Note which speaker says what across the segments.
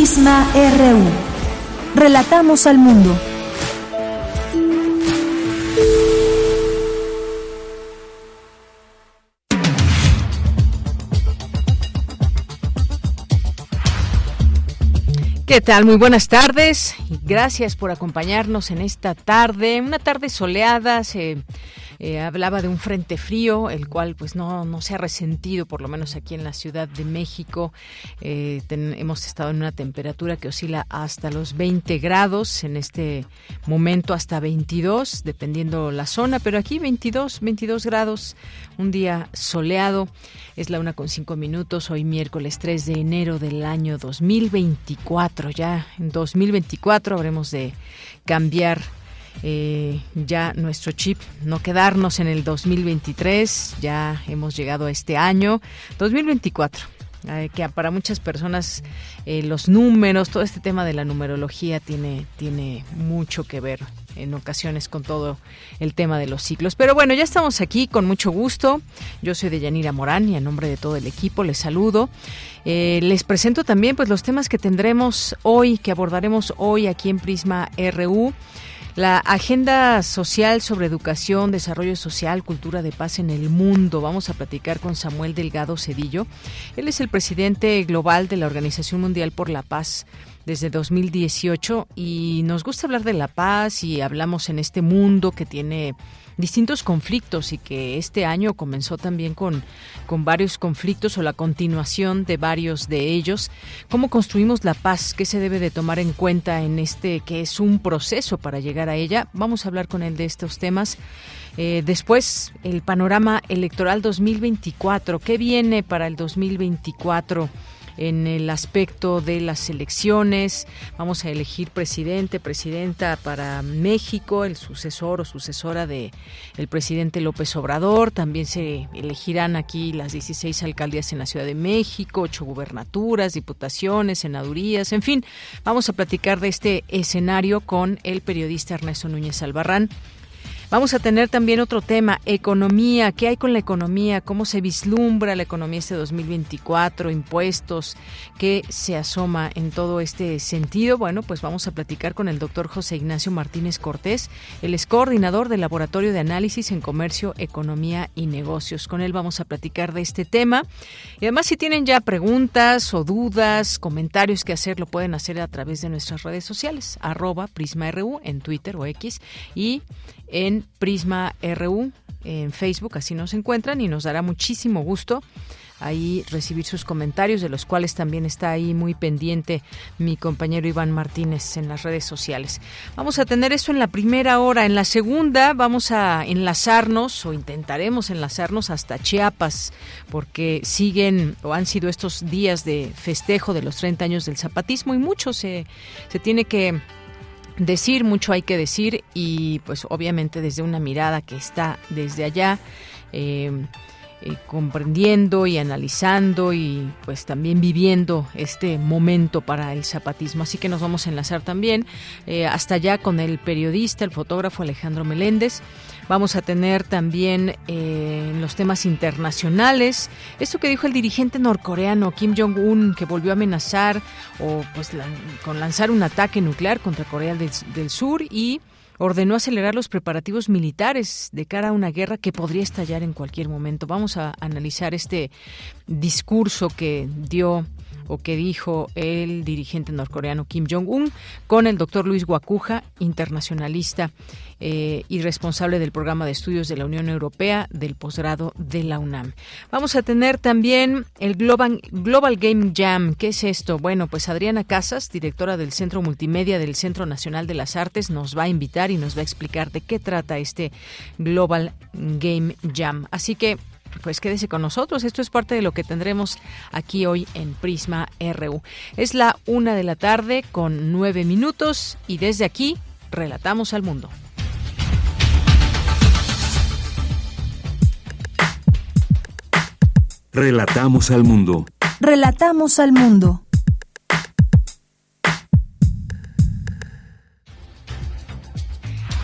Speaker 1: Prisma RU. Relatamos al mundo.
Speaker 2: ¿Qué tal? Muy buenas tardes y gracias por acompañarnos en esta tarde, una tarde soleada, se eh, hablaba de un frente frío, el cual pues no, no se ha resentido, por lo menos aquí en la Ciudad de México. Eh, hemos estado en una temperatura que oscila hasta los 20 grados, en este momento hasta 22, dependiendo la zona, pero aquí 22, 22 grados, un día soleado. Es la una con cinco minutos, hoy miércoles 3 de enero del año 2024. Ya en 2024 habremos de cambiar eh, ya nuestro chip, no quedarnos en el 2023, ya hemos llegado a este año 2024. Eh, que para muchas personas eh, los números, todo este tema de la numerología tiene, tiene mucho que ver en ocasiones con todo el tema de los ciclos. Pero bueno, ya estamos aquí con mucho gusto. Yo soy de Yanira Morán y a nombre de todo el equipo les saludo. les presento también pues los temas que tendremos hoy, que abordaremos hoy aquí en Prisma RU. La agenda social sobre educación, desarrollo social, cultura de paz en el mundo. Vamos a platicar con Samuel Delgado Cedillo. Él es el presidente global de la Organización Mundial por la Paz desde 2018 y nos gusta hablar de la paz y hablamos en este mundo que tiene distintos conflictos y que este año comenzó también con, con varios conflictos o la continuación de varios de ellos. ¿Cómo construimos la paz? ¿Qué se debe de tomar en cuenta en este que es un proceso para llegar a ella? Vamos a hablar con él de estos temas. Eh, después, el panorama electoral 2024. ¿Qué viene para el 2024? En el aspecto de las elecciones. Vamos a elegir presidente, presidenta para México, el sucesor o sucesora de el presidente López Obrador. También se elegirán aquí las 16 alcaldías en la Ciudad de México, ocho gubernaturas, diputaciones, senadurías, en fin. Vamos a platicar de este escenario con el periodista Ernesto Núñez Albarrán Vamos a tener también otro tema, economía. ¿Qué hay con la economía? ¿Cómo se vislumbra la economía este 2024? Impuestos. ¿Qué se asoma en todo este sentido? Bueno, pues vamos a platicar con el doctor José Ignacio Martínez Cortés. Él es coordinador del Laboratorio de Análisis en Comercio, Economía y Negocios. Con él vamos a platicar de este tema. Y además, si tienen ya preguntas o dudas, comentarios que hacer, lo pueden hacer a través de nuestras redes sociales, arroba PrismaRU en Twitter o X y en Prisma RU en Facebook, así nos encuentran y nos dará muchísimo gusto ahí recibir sus comentarios, de los cuales también está ahí muy pendiente mi compañero Iván Martínez en las redes sociales. Vamos a tener eso en la primera hora. En la segunda vamos a enlazarnos o intentaremos enlazarnos hasta Chiapas, porque siguen o han sido estos días de festejo de los 30 años del zapatismo y mucho se, se tiene que decir, mucho hay que decir y pues obviamente desde una mirada que está desde allá. Eh, eh, comprendiendo y analizando y pues también viviendo este momento para el zapatismo. Así que nos vamos a enlazar también eh, hasta allá con el periodista, el fotógrafo Alejandro Meléndez. Vamos a tener también eh, los temas internacionales esto que dijo el dirigente norcoreano Kim Jong-un que volvió a amenazar o pues con lanzar un ataque nuclear contra Corea del Sur y ordenó acelerar los preparativos militares de cara a una guerra que podría estallar en cualquier momento. Vamos a analizar este discurso que dio o que dijo el dirigente norcoreano Kim Jong-un con el doctor Luis Guacuja, internacionalista eh, y responsable del programa de estudios de la Unión Europea del posgrado de la UNAM. Vamos a tener también el Global, Global Game Jam. ¿Qué es esto? Bueno, pues Adriana Casas, directora del Centro Multimedia del Centro Nacional de las Artes, nos va a invitar y nos va a explicar de qué trata este Global Game Jam. Así que pues quédese con nosotros. Esto es parte de lo que tendremos aquí hoy en Prisma RU. Es la una de la tarde con nueve minutos y desde aquí relatamos al mundo.
Speaker 3: Relatamos al mundo.
Speaker 1: Relatamos al mundo.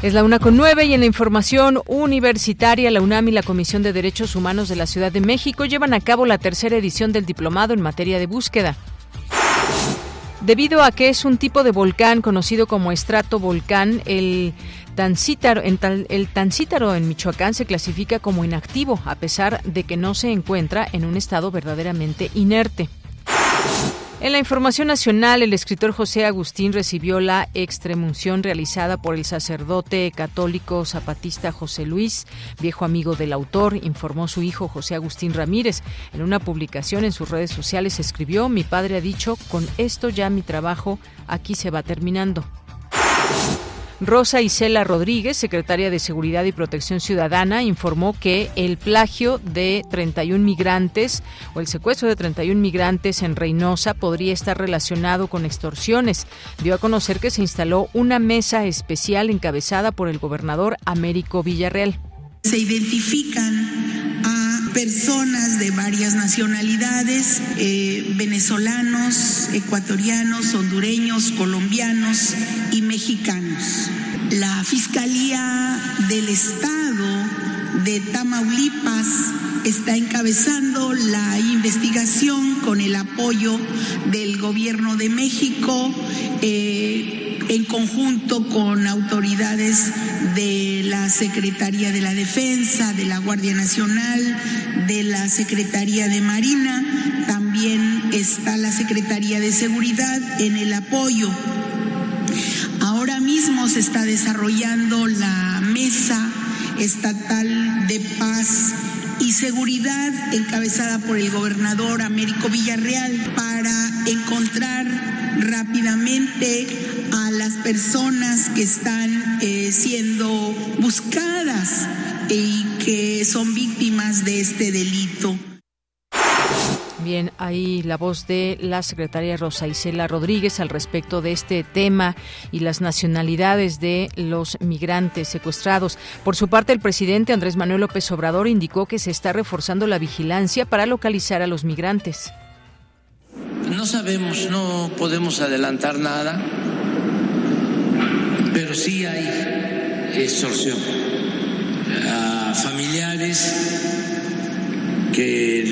Speaker 2: Es la una con nueve y en la información universitaria, la UNAM y la Comisión de Derechos Humanos de la Ciudad de México llevan a cabo la tercera edición del diplomado en materia de búsqueda. Debido a que es un tipo de volcán conocido como estrato volcán, el el Tancítaro en Michoacán se clasifica como inactivo, a pesar de que no se encuentra en un estado verdaderamente inerte. En la información nacional, el escritor José Agustín recibió la extremunción realizada por el sacerdote católico zapatista José Luis, viejo amigo del autor, informó su hijo José Agustín Ramírez. En una publicación en sus redes sociales escribió, mi padre ha dicho, con esto ya mi trabajo aquí se va terminando. Rosa Isela Rodríguez, secretaria de Seguridad y Protección Ciudadana, informó que el plagio de 31 migrantes o el secuestro de 31 migrantes en Reynosa podría estar relacionado con extorsiones. Dio a conocer que se instaló una mesa especial encabezada por el gobernador Américo Villarreal.
Speaker 4: Se identifican personas de varias nacionalidades, eh, venezolanos, ecuatorianos, hondureños, colombianos y mexicanos. La Fiscalía del Estado de Tamaulipas está encabezando la investigación con el apoyo del Gobierno de México. Eh, en conjunto con autoridades de la Secretaría de la Defensa, de la Guardia Nacional, de la Secretaría de Marina, también está la Secretaría de Seguridad en el apoyo. Ahora mismo se está desarrollando la mesa estatal de paz y seguridad encabezada por el gobernador Américo Villarreal para encontrar rápidamente a las personas que están eh, siendo buscadas y que son víctimas de este delito.
Speaker 2: Bien, ahí la voz de la secretaria Rosa Isela Rodríguez al respecto de este tema y las nacionalidades de los migrantes secuestrados. Por su parte, el presidente Andrés Manuel López Obrador indicó que se está reforzando la vigilancia para localizar a los migrantes.
Speaker 5: No sabemos, no podemos adelantar nada, pero sí hay extorsión a familiares que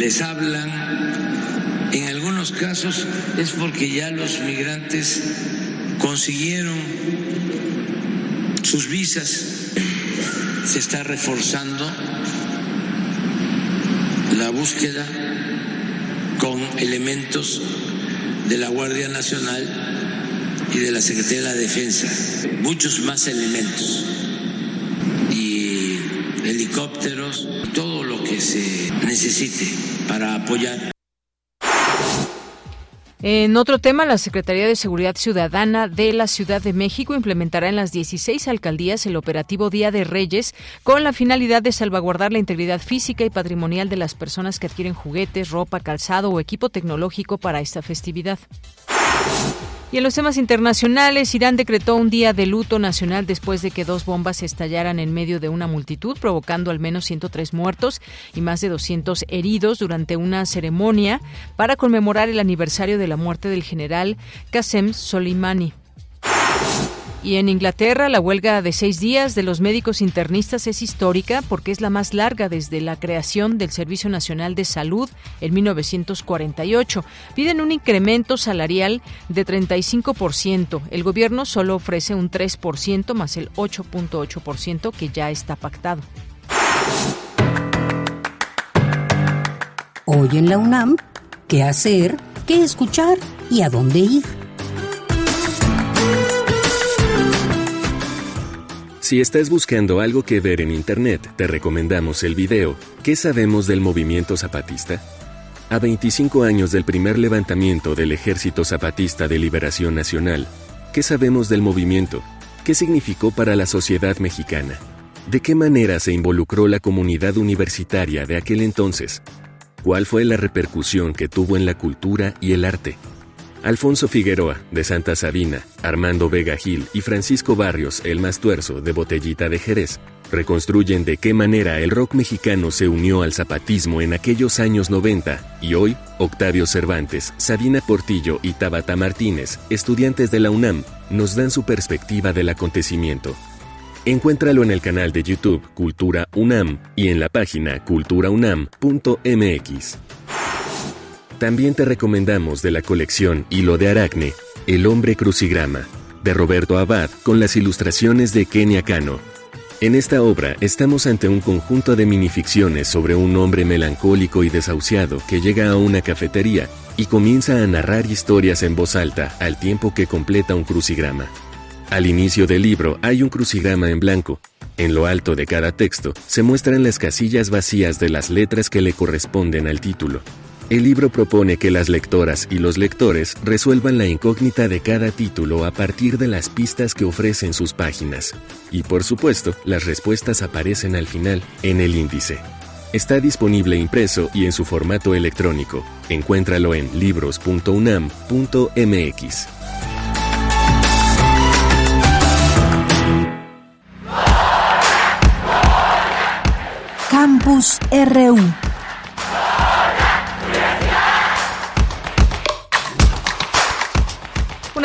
Speaker 5: les hablan, en algunos casos es porque ya los migrantes consiguieron sus visas, se está reforzando la búsqueda con elementos de la Guardia Nacional y de la Secretaría de la Defensa, muchos más elementos. Y helicópteros, todo que se necesite para apoyar.
Speaker 2: En otro tema, la Secretaría de Seguridad Ciudadana de la Ciudad de México implementará en las 16 alcaldías el operativo Día de Reyes con la finalidad de salvaguardar la integridad física y patrimonial de las personas que adquieren juguetes, ropa, calzado o equipo tecnológico para esta festividad. Y en los temas internacionales, Irán decretó un día de luto nacional después de que dos bombas estallaran en medio de una multitud, provocando al menos 103 muertos y más de 200 heridos durante una ceremonia para conmemorar el aniversario de la muerte del general Qasem Soleimani. Y en Inglaterra, la huelga de seis días de los médicos internistas es histórica porque es la más larga desde la creación del Servicio Nacional de Salud en 1948. Piden un incremento salarial de 35%. El gobierno solo ofrece un 3% más el 8.8% que ya está pactado.
Speaker 6: Hoy en la UNAM, ¿qué hacer? ¿Qué escuchar? ¿Y a dónde ir?
Speaker 3: Si estás buscando algo que ver en Internet, te recomendamos el video ¿Qué sabemos del movimiento zapatista? A 25 años del primer levantamiento del Ejército Zapatista de Liberación Nacional, ¿qué sabemos del movimiento? ¿Qué significó para la sociedad mexicana? ¿De qué manera se involucró la comunidad universitaria de aquel entonces? ¿Cuál fue la repercusión que tuvo en la cultura y el arte? Alfonso Figueroa, de Santa Sabina, Armando Vega Gil y Francisco Barrios, el más tuerzo, de Botellita de Jerez, reconstruyen de qué manera el rock mexicano se unió al zapatismo en aquellos años 90 y hoy Octavio Cervantes, Sabina Portillo y Tabata Martínez, estudiantes de la UNAM, nos dan su perspectiva del acontecimiento. Encuéntralo en el canal de YouTube Cultura UNAM y en la página culturaunam.mx. También te recomendamos de la colección Hilo de Aracne, El hombre crucigrama, de Roberto Abad con las ilustraciones de Kenia Cano. En esta obra estamos ante un conjunto de minificciones sobre un hombre melancólico y desahuciado que llega a una cafetería y comienza a narrar historias en voz alta al tiempo que completa un crucigrama. Al inicio del libro hay un crucigrama en blanco. En lo alto de cada texto se muestran las casillas vacías de las letras que le corresponden al título. El libro propone que las lectoras y los lectores resuelvan la incógnita de cada título a partir de las pistas que ofrecen sus páginas. Y por supuesto, las respuestas aparecen al final, en el índice. Está disponible impreso y en su formato electrónico. Encuéntralo en libros.unam.mx.
Speaker 1: Campus RU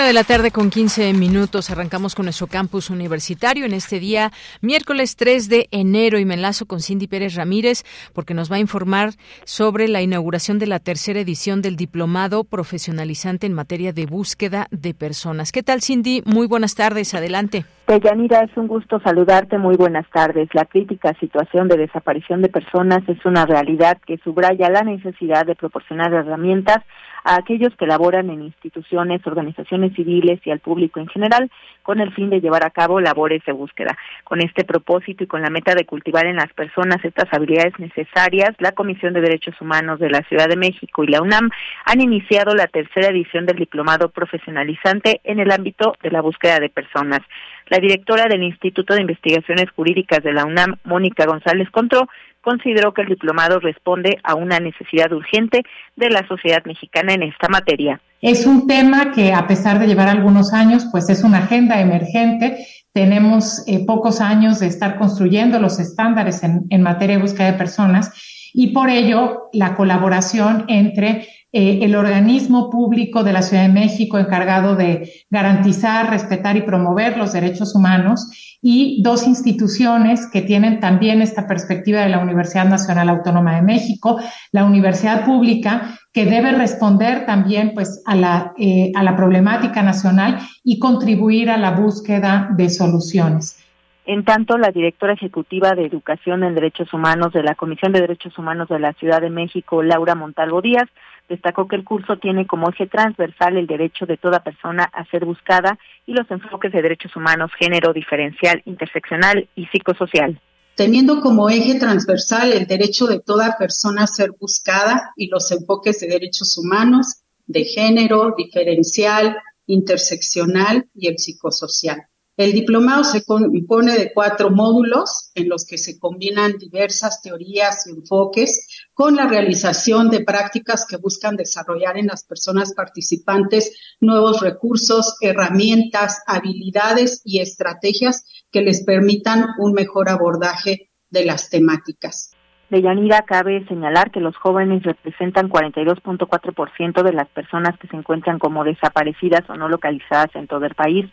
Speaker 2: De la tarde con 15 minutos arrancamos con nuestro campus universitario en este día, miércoles 3 de enero, y me enlazo con Cindy Pérez Ramírez porque nos va a informar sobre la inauguración de la tercera edición del Diplomado Profesionalizante en materia de búsqueda de personas. ¿Qué tal, Cindy? Muy buenas tardes, adelante.
Speaker 7: Deyanira, es un gusto saludarte. Muy buenas tardes. La crítica situación de desaparición de personas es una realidad que subraya la necesidad de proporcionar herramientas a aquellos que laboran en instituciones, organizaciones civiles y al público en general, con el fin de llevar a cabo labores de búsqueda. Con este propósito y con la meta de cultivar en las personas estas habilidades necesarias, la Comisión de Derechos Humanos de la Ciudad de México y la UNAM han iniciado la tercera edición del Diplomado Profesionalizante en el ámbito de la búsqueda de personas. La directora del Instituto de Investigaciones Jurídicas de la UNAM, Mónica González Contró, consideró que el diplomado responde a una necesidad urgente de la sociedad mexicana en esta materia.
Speaker 8: Es un tema que a pesar de llevar algunos años, pues es una agenda emergente. Tenemos eh, pocos años de estar construyendo los estándares en, en materia de búsqueda de personas y por ello la colaboración entre eh, el organismo público de la Ciudad de México encargado de garantizar, respetar y promover los derechos humanos y dos instituciones que tienen también esta perspectiva de la Universidad Nacional Autónoma de México, la Universidad Pública, que debe responder también pues a la, eh, a la problemática nacional y contribuir a la búsqueda de soluciones.
Speaker 7: En tanto, la directora ejecutiva de Educación en Derechos Humanos de la Comisión de Derechos Humanos de la Ciudad de México, Laura Montalvo Díaz, Destacó que el curso tiene como eje transversal el derecho de toda persona a ser buscada y los enfoques de derechos humanos, género diferencial, interseccional y psicosocial.
Speaker 9: Teniendo como eje transversal el derecho de toda persona a ser buscada y los enfoques de derechos humanos, de género, diferencial, interseccional y el psicosocial. El diplomado se compone de cuatro módulos en los que se combinan diversas teorías y enfoques con la realización de prácticas que buscan desarrollar en las personas participantes nuevos recursos, herramientas, habilidades y estrategias que les permitan un mejor abordaje de las temáticas.
Speaker 7: De Yanira cabe señalar que los jóvenes representan 42.4% de las personas que se encuentran como desaparecidas o no localizadas en todo el país,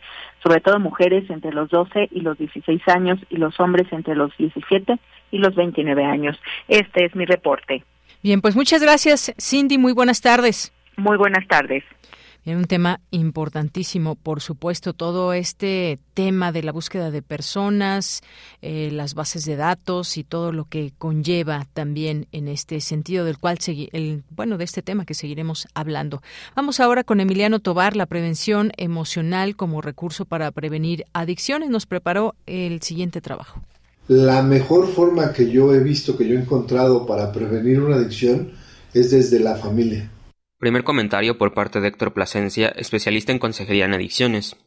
Speaker 7: sobre todo mujeres entre los 12 y los 16 años y los hombres entre los 17 y los 29 años. Este es mi reporte.
Speaker 2: Bien, pues muchas gracias, Cindy. Muy buenas tardes.
Speaker 7: Muy buenas tardes.
Speaker 2: Un tema importantísimo, por supuesto, todo este tema de la búsqueda de personas, eh, las bases de datos y todo lo que conlleva también en este sentido del cual el, bueno de este tema que seguiremos hablando. Vamos ahora con Emiliano Tobar, la prevención emocional como recurso para prevenir adicciones. Nos preparó el siguiente trabajo.
Speaker 10: La mejor forma que yo he visto, que yo he encontrado para prevenir una adicción es desde la familia
Speaker 11: Primer comentario por parte de Héctor Plasencia, especialista en consejería en adicciones.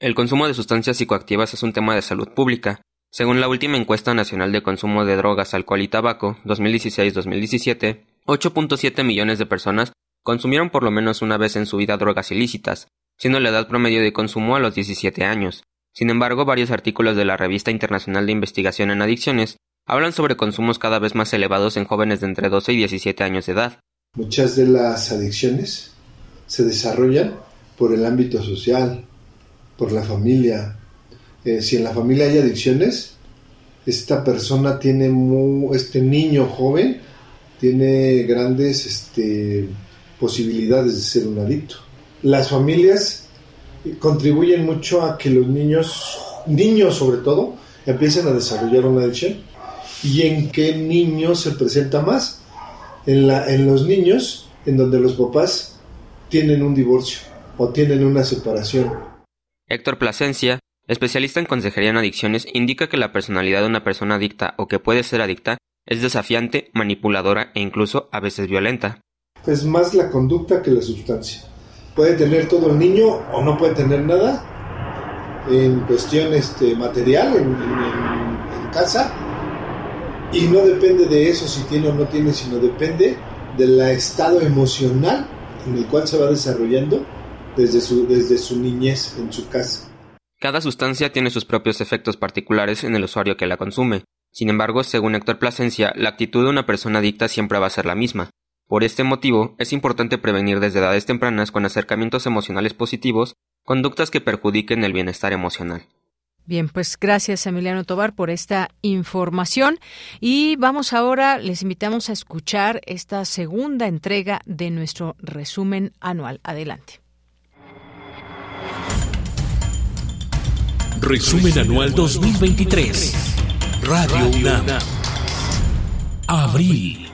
Speaker 11: El consumo de sustancias psicoactivas es un tema de salud pública. Según la última encuesta nacional de consumo de drogas, alcohol y tabaco 2016-2017, 8.7 millones de personas consumieron por lo menos una vez en su vida drogas ilícitas, siendo la edad promedio de consumo a los 17 años. Sin embargo, varios artículos de la Revista Internacional de Investigación en Adicciones hablan sobre consumos cada vez más elevados en jóvenes de entre 12 y 17 años de edad.
Speaker 10: Muchas de las adicciones se desarrollan por el ámbito social, por la familia. Eh, si en la familia hay adicciones, esta persona tiene, este niño joven, tiene grandes este, posibilidades de ser un adicto. Las familias contribuyen mucho a que los niños, niños sobre todo, empiecen a desarrollar una adicción. ¿Y en qué niños se presenta más? En, la, en los niños en donde los papás tienen un divorcio o tienen una separación.
Speaker 11: Héctor Plasencia, especialista en consejería en adicciones, indica que la personalidad de una persona adicta o que puede ser adicta es desafiante, manipuladora e incluso a veces violenta.
Speaker 10: Es más la conducta que la sustancia. Puede tener todo el niño o no puede tener nada en cuestión este, material, en, en casa, y no depende de eso si tiene o no tiene, sino depende del estado emocional en el cual se va desarrollando desde su, desde su niñez en su casa.
Speaker 11: Cada sustancia tiene sus propios efectos particulares en el usuario que la consume. Sin embargo, según Héctor Plasencia, la actitud de una persona adicta siempre va a ser la misma. Por este motivo, es importante prevenir desde edades tempranas con acercamientos emocionales positivos conductas que perjudiquen el bienestar emocional.
Speaker 2: Bien, pues gracias Emiliano Tobar por esta información y vamos ahora, les invitamos a escuchar esta segunda entrega de nuestro resumen anual. Adelante.
Speaker 12: Resumen anual 2023. Radio UNAM. Abril.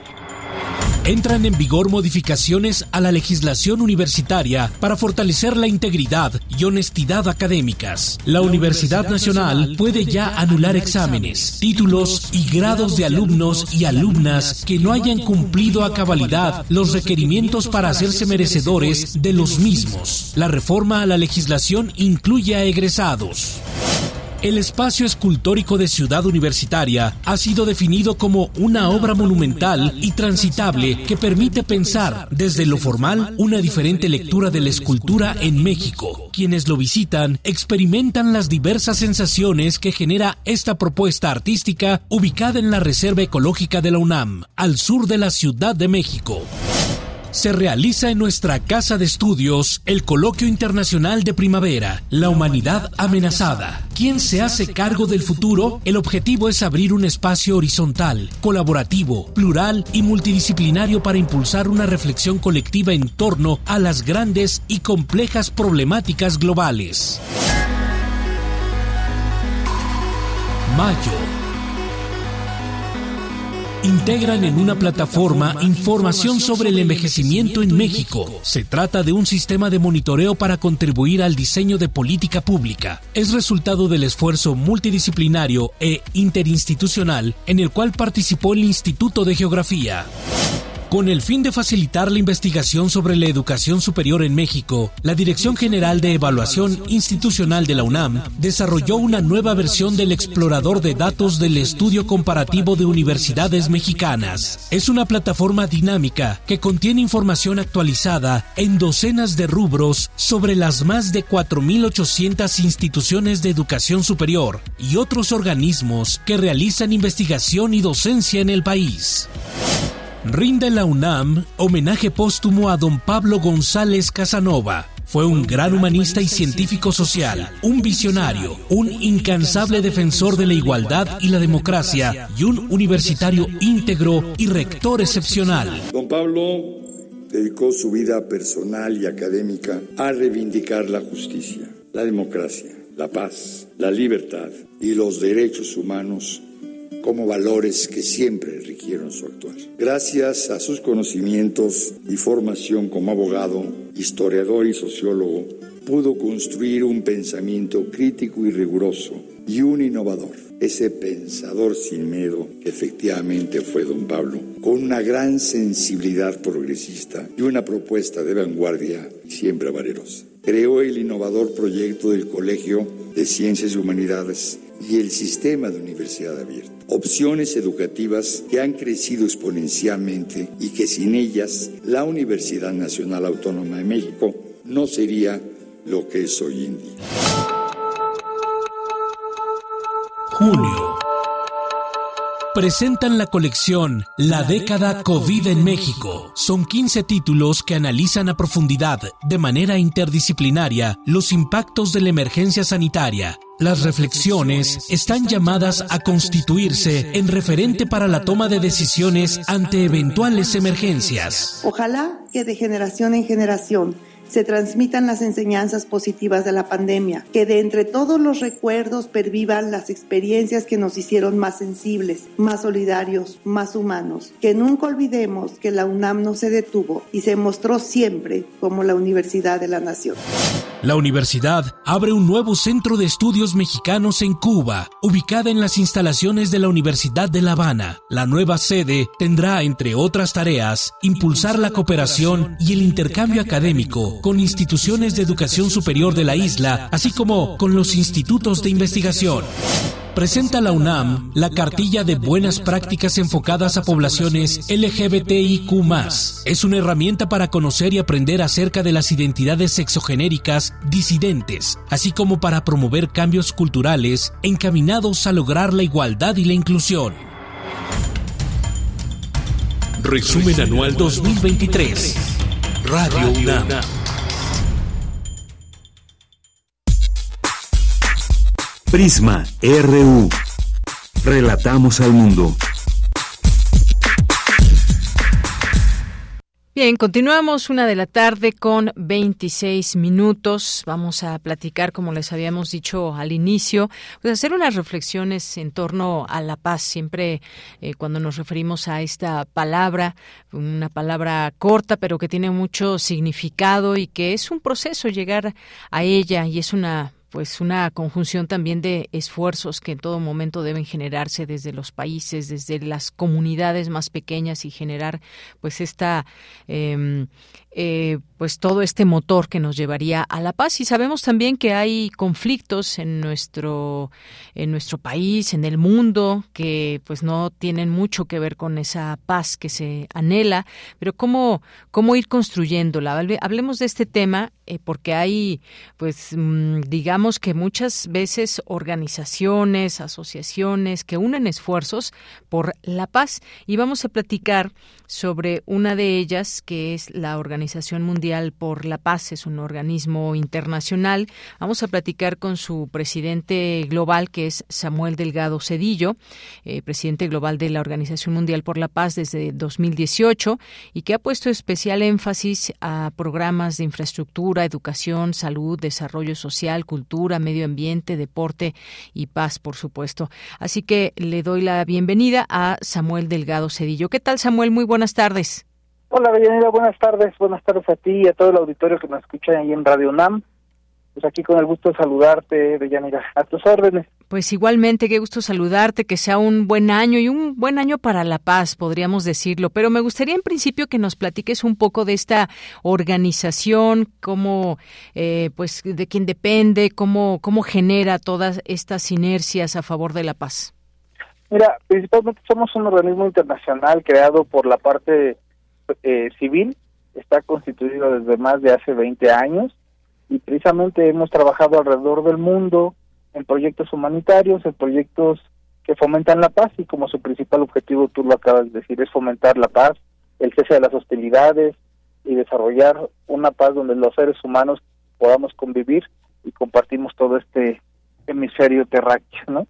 Speaker 12: Entran en vigor modificaciones a la legislación universitaria para fortalecer la integridad y honestidad académicas. La Universidad Nacional puede ya anular exámenes, títulos y grados de alumnos y alumnas que no hayan cumplido a cabalidad los requerimientos para hacerse merecedores de los mismos. La reforma a la legislación incluye a egresados. El espacio escultórico de Ciudad Universitaria ha sido definido como una obra monumental y transitable que permite pensar desde lo formal una diferente lectura de la escultura en México. Quienes lo visitan experimentan las diversas sensaciones que genera esta propuesta artística ubicada en la Reserva Ecológica de la UNAM, al sur de la Ciudad de México se realiza en nuestra casa de estudios el Coloquio Internacional de Primavera, La Humanidad Amenazada. ¿Quién se hace cargo del futuro? El objetivo es abrir un espacio horizontal, colaborativo, plural y multidisciplinario para impulsar una reflexión colectiva en torno a las grandes y complejas problemáticas globales. Mayo integran en una plataforma información sobre el envejecimiento en México. Se trata de un sistema de monitoreo para contribuir al diseño de política pública. Es resultado del esfuerzo multidisciplinario e interinstitucional en el cual participó el Instituto de Geografía. Con el fin de facilitar la investigación sobre la educación superior en México, la Dirección General de Evaluación Institucional de la UNAM desarrolló una nueva versión del explorador de datos del Estudio Comparativo de Universidades Mexicanas. Es una plataforma dinámica que contiene información actualizada en docenas de rubros sobre las más de 4.800 instituciones de educación superior y otros organismos que realizan investigación y docencia en el país. Rinde la UNAM homenaje póstumo a don Pablo González Casanova. Fue un gran humanista y científico social, un visionario, un incansable defensor de la igualdad y la democracia y un universitario íntegro y rector excepcional.
Speaker 13: Don Pablo dedicó su vida personal y académica a reivindicar la justicia, la democracia, la paz, la libertad y los derechos humanos como valores que siempre rigieron su actuar. Gracias a sus conocimientos y formación como abogado, historiador y sociólogo, pudo construir un pensamiento crítico y riguroso y un innovador. Ese pensador sin miedo que efectivamente fue don Pablo, con una gran sensibilidad progresista y una propuesta de vanguardia siempre valerosa. creó el innovador proyecto del Colegio de Ciencias y Humanidades y el sistema de universidad abierta. Opciones educativas que han crecido exponencialmente y que sin ellas la Universidad Nacional Autónoma de México no sería lo que es hoy en día.
Speaker 12: Junio presentan la colección La década COVID en México. Son 15 títulos que analizan a profundidad, de manera interdisciplinaria, los impactos de la emergencia sanitaria. Las reflexiones están llamadas a constituirse en referente para la toma de decisiones ante eventuales emergencias.
Speaker 14: Ojalá que de generación en generación se transmitan las enseñanzas positivas de la pandemia, que de entre todos los recuerdos pervivan las experiencias que nos hicieron más sensibles, más solidarios, más humanos, que nunca olvidemos que la UNAM no se detuvo y se mostró siempre como la Universidad de la Nación.
Speaker 12: La universidad abre un nuevo centro de estudios mexicanos en Cuba, ubicada en las instalaciones de la Universidad de La Habana. La nueva sede tendrá, entre otras tareas, impulsar la cooperación y el intercambio académico con instituciones de educación superior de la isla, así como con los institutos de investigación. Presenta la UNAM la cartilla de buenas prácticas enfocadas a poblaciones LGBTIQ. Es una herramienta para conocer y aprender acerca de las identidades sexogenéricas disidentes, así como para promover cambios culturales encaminados a lograr la igualdad y la inclusión. Resumen Anual 2023. Radio UNAM.
Speaker 15: Prisma RU. Relatamos al mundo.
Speaker 2: Bien, continuamos una de la tarde con 26 minutos. Vamos a platicar, como les habíamos dicho al inicio, pues hacer unas reflexiones en torno a la paz. Siempre eh, cuando nos referimos a esta palabra, una palabra corta pero que tiene mucho significado y que es un proceso llegar a ella y es una pues una conjunción también de esfuerzos que en todo momento deben generarse desde los países, desde las comunidades más pequeñas y generar pues esta eh, eh, pues todo este motor que nos llevaría a la paz. Y sabemos también que hay conflictos en nuestro en nuestro país en el mundo que pues no tienen mucho que ver con esa paz que se anhela. Pero cómo cómo ir construyéndola hablemos de este tema eh, porque hay pues mm, digamos que muchas veces organizaciones asociaciones que unen esfuerzos por la paz. Y vamos a platicar sobre una de ellas que es la organización Mundial por la Paz, es un organismo internacional. Vamos a platicar con su presidente global, que es Samuel Delgado Cedillo, eh, presidente global de la Organización Mundial por la Paz desde 2018 y que ha puesto especial énfasis a programas de infraestructura, educación, salud, desarrollo social, cultura, medio ambiente, deporte y paz, por supuesto. Así que le doy la bienvenida a Samuel Delgado Cedillo. ¿Qué tal, Samuel? Muy buenas tardes.
Speaker 16: Hola, Bellanera, buenas tardes. Buenas tardes a ti y a todo el auditorio que nos escucha ahí en Radio UNAM. Pues aquí con el gusto de saludarte, Bellanera, a tus órdenes.
Speaker 2: Pues igualmente, qué gusto saludarte, que sea un buen año y un buen año para la paz, podríamos decirlo. Pero me gustaría en principio que nos platiques un poco de esta organización, cómo, eh, pues, de quién depende, cómo, cómo genera todas estas inercias a favor de la paz.
Speaker 16: Mira, principalmente somos un organismo internacional creado por la parte eh, civil está constituido desde más de hace 20 años y precisamente hemos trabajado alrededor del mundo en proyectos humanitarios, en proyectos que fomentan la paz y como su principal objetivo, tú lo acabas de decir, es fomentar la paz, el cese de las hostilidades y desarrollar una paz donde los seres humanos podamos convivir y compartimos todo este hemisferio terráqueo, ¿no?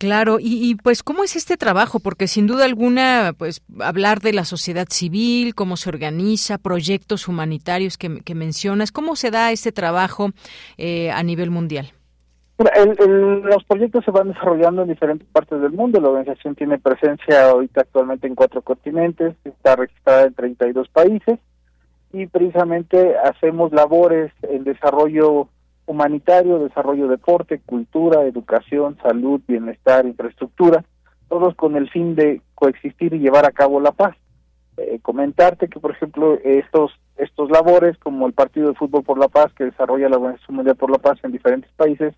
Speaker 2: Claro, y, pues cómo es este trabajo, porque sin duda alguna, pues hablar de la sociedad civil, cómo se organiza, proyectos humanitarios que, mencionas, cómo se da este trabajo eh, a nivel mundial.
Speaker 16: los proyectos se van desarrollando en diferentes partes del mundo. La organización tiene presencia ahorita actualmente en cuatro continentes, está registrada en 32 países y precisamente hacemos labores en desarrollo humanitario, desarrollo deporte, cultura, educación, salud, bienestar, infraestructura, todos con el fin de coexistir y llevar a cabo la paz. Eh, comentarte que, por ejemplo, estos estos labores, como el Partido de Fútbol por la Paz, que desarrolla la Organización Mundial por la Paz en diferentes países,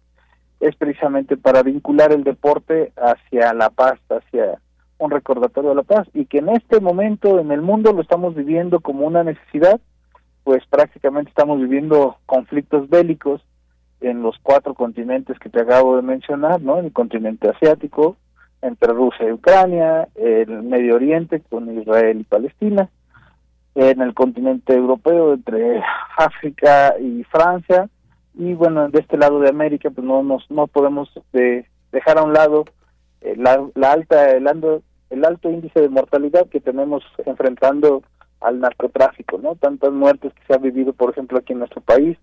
Speaker 16: es precisamente para vincular el deporte hacia la paz, hacia un recordatorio de la paz, y que en este momento en el mundo lo estamos viviendo como una necesidad, pues prácticamente estamos viviendo conflictos bélicos en los cuatro continentes que te acabo de mencionar, ¿no? En el continente asiático, entre Rusia y Ucrania, el Medio Oriente con Israel y Palestina, en el continente europeo entre África y Francia y bueno de este lado de América pues no nos no podemos de, dejar a un lado la, alta el, el alto índice de mortalidad que tenemos enfrentando al narcotráfico no tantas muertes que se han vivido por ejemplo aquí en nuestro país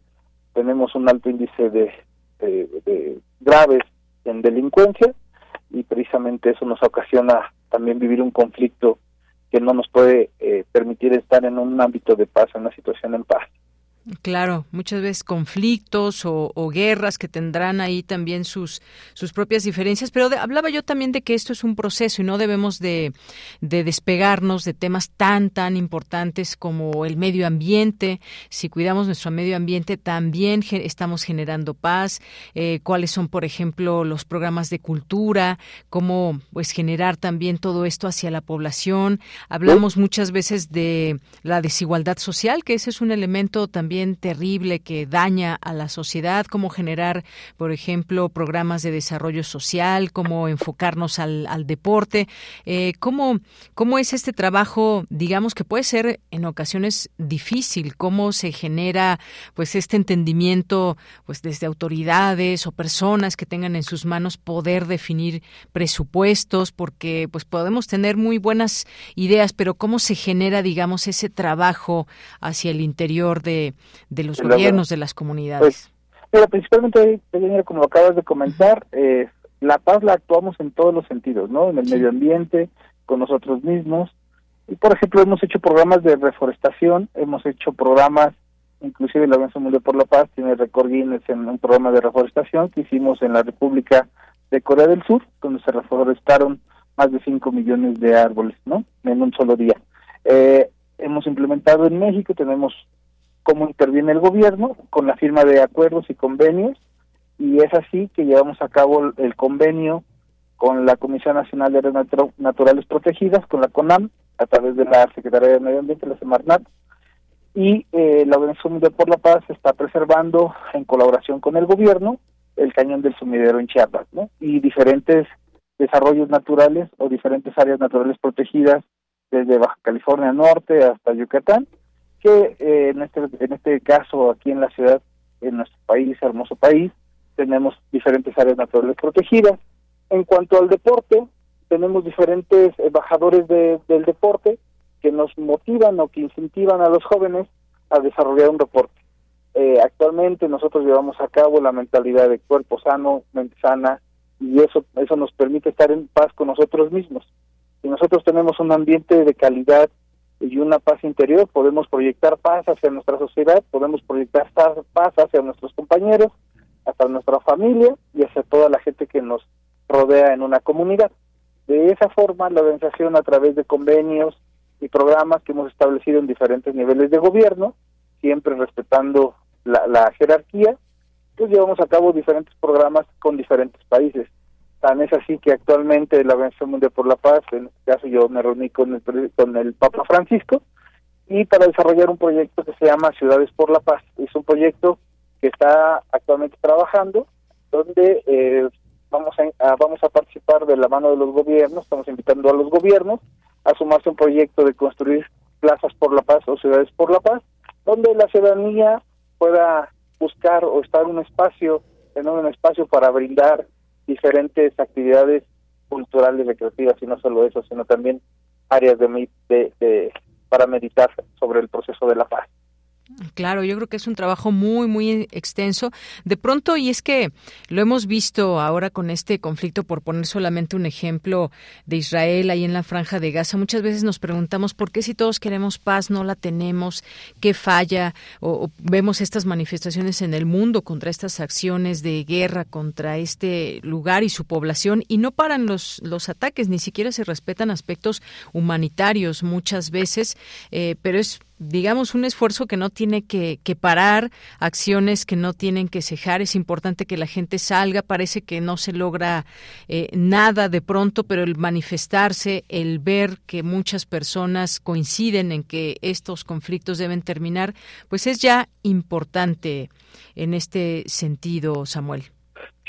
Speaker 16: tenemos un alto índice de, de graves en delincuencia y precisamente eso nos ocasiona también vivir un conflicto que no nos puede eh, permitir estar en un ámbito de paz, en una situación en paz.
Speaker 2: Claro, muchas veces conflictos o, guerras que tendrán ahí también sus, sus propias diferencias, pero hablaba yo también de que esto es un proceso y no debemos de, despegarnos de temas tan, tan importantes como el medio ambiente. Si cuidamos nuestro medio ambiente, también estamos generando paz. Eh, cuáles son, por ejemplo, los programas de cultura, cómo pues generar también todo esto hacia la población. Hablamos muchas veces de la desigualdad social, que ese es un elemento también terrible que daña a la sociedad, cómo generar, por ejemplo, programas de desarrollo social, cómo enfocarnos al, deporte, eh, cómo, cómo es este trabajo, digamos que puede ser en ocasiones difícil, cómo se genera pues este entendimiento pues desde autoridades o personas que tengan en sus manos poder definir presupuestos, porque pues podemos tener muy buenas ideas, pero cómo se genera, digamos, ese trabajo hacia el interior de, de los gobiernos, de las comunidades?
Speaker 16: Pues, principalmente, como acabas de comentar, eh, la paz la actuamos en todos los sentidos, ¿no? En el medio ambiente, con nosotros mismos. Y, por ejemplo, hemos hecho programas de reforestación, hemos hecho programas, inclusive la Organización Mundial por la Paz tiene récord Guinness en un programa de reforestación que hicimos en la República de Corea del Sur, donde se reforestaron más de 5 millones de árboles, ¿no? En un solo día. Eh, hemos implementado en México, tenemos cómo interviene el gobierno con la firma de acuerdos y convenios y es así que llevamos a cabo el, convenio con la Comisión Nacional de Áreas Naturales Protegidas, con la CONAM, a través de la Secretaría de Medio Ambiente, la Semarnat, y eh, la Organización Mundial por la Paz está preservando, en colaboración con el gobierno, el cañón del sumidero en Chiapas, ¿no? Y diferentes desarrollos naturales o diferentes áreas naturales protegidas, desde Baja California Norte hasta Yucatán, que eh, en, este, en este caso aquí en la ciudad, en nuestro país, hermoso país, tenemos diferentes áreas naturales protegidas. En cuanto al deporte, tenemos diferentes embajadores de, del deporte que nos motivan o que incentivan a los jóvenes a desarrollar un deporte. Eh, actualmente nosotros llevamos a cabo la mentalidad de cuerpo sano, mente sana, y eso, eso nos permite estar en paz con nosotros mismos. Si nosotros tenemos un ambiente de calidad y una paz interior, podemos proyectar paz hacia nuestra sociedad, podemos proyectar paz hacia nuestros compañeros, hacia nuestra familia y hacia toda la gente que nos rodea en una comunidad. De esa forma, la organización a través de convenios y programas que hemos establecido en diferentes niveles de gobierno, siempre respetando la, la jerarquía, pues llevamos a cabo diferentes programas con diferentes países. Tan es así que actualmente la Organización Mundial por la Paz, en este caso yo me reuní con el, con el Papa Francisco, y para desarrollar un proyecto que se llama Ciudades por la Paz. Es un proyecto que está actualmente trabajando, donde eh, vamos, a, vamos a participar de la mano de los gobiernos, estamos invitando a los gobiernos a sumarse a un proyecto de construir plazas por la paz o ciudades por la paz, donde la ciudadanía pueda buscar o estar un espacio, tener un espacio para brindar diferentes actividades culturales, recreativas y no solo eso, sino también áreas de, de para meditar sobre el proceso de la paz.
Speaker 2: Claro, yo creo que es un trabajo muy, muy extenso. De pronto, y es que lo hemos visto ahora con este conflicto, por poner solamente un ejemplo de Israel ahí en la franja de Gaza, muchas veces nos preguntamos por qué si todos queremos paz no la tenemos, qué falla, o, vemos estas manifestaciones en el mundo contra estas acciones de guerra contra este lugar y su población, y no paran los, los ataques, ni siquiera se respetan aspectos humanitarios muchas veces, eh, pero es digamos, un esfuerzo que no tiene que, parar, acciones que no tienen que cejar. Es importante que la gente salga. Parece que no se logra eh, nada de pronto, pero el manifestarse, el ver que muchas personas coinciden en que estos conflictos deben terminar, pues es ya importante en este sentido, Samuel.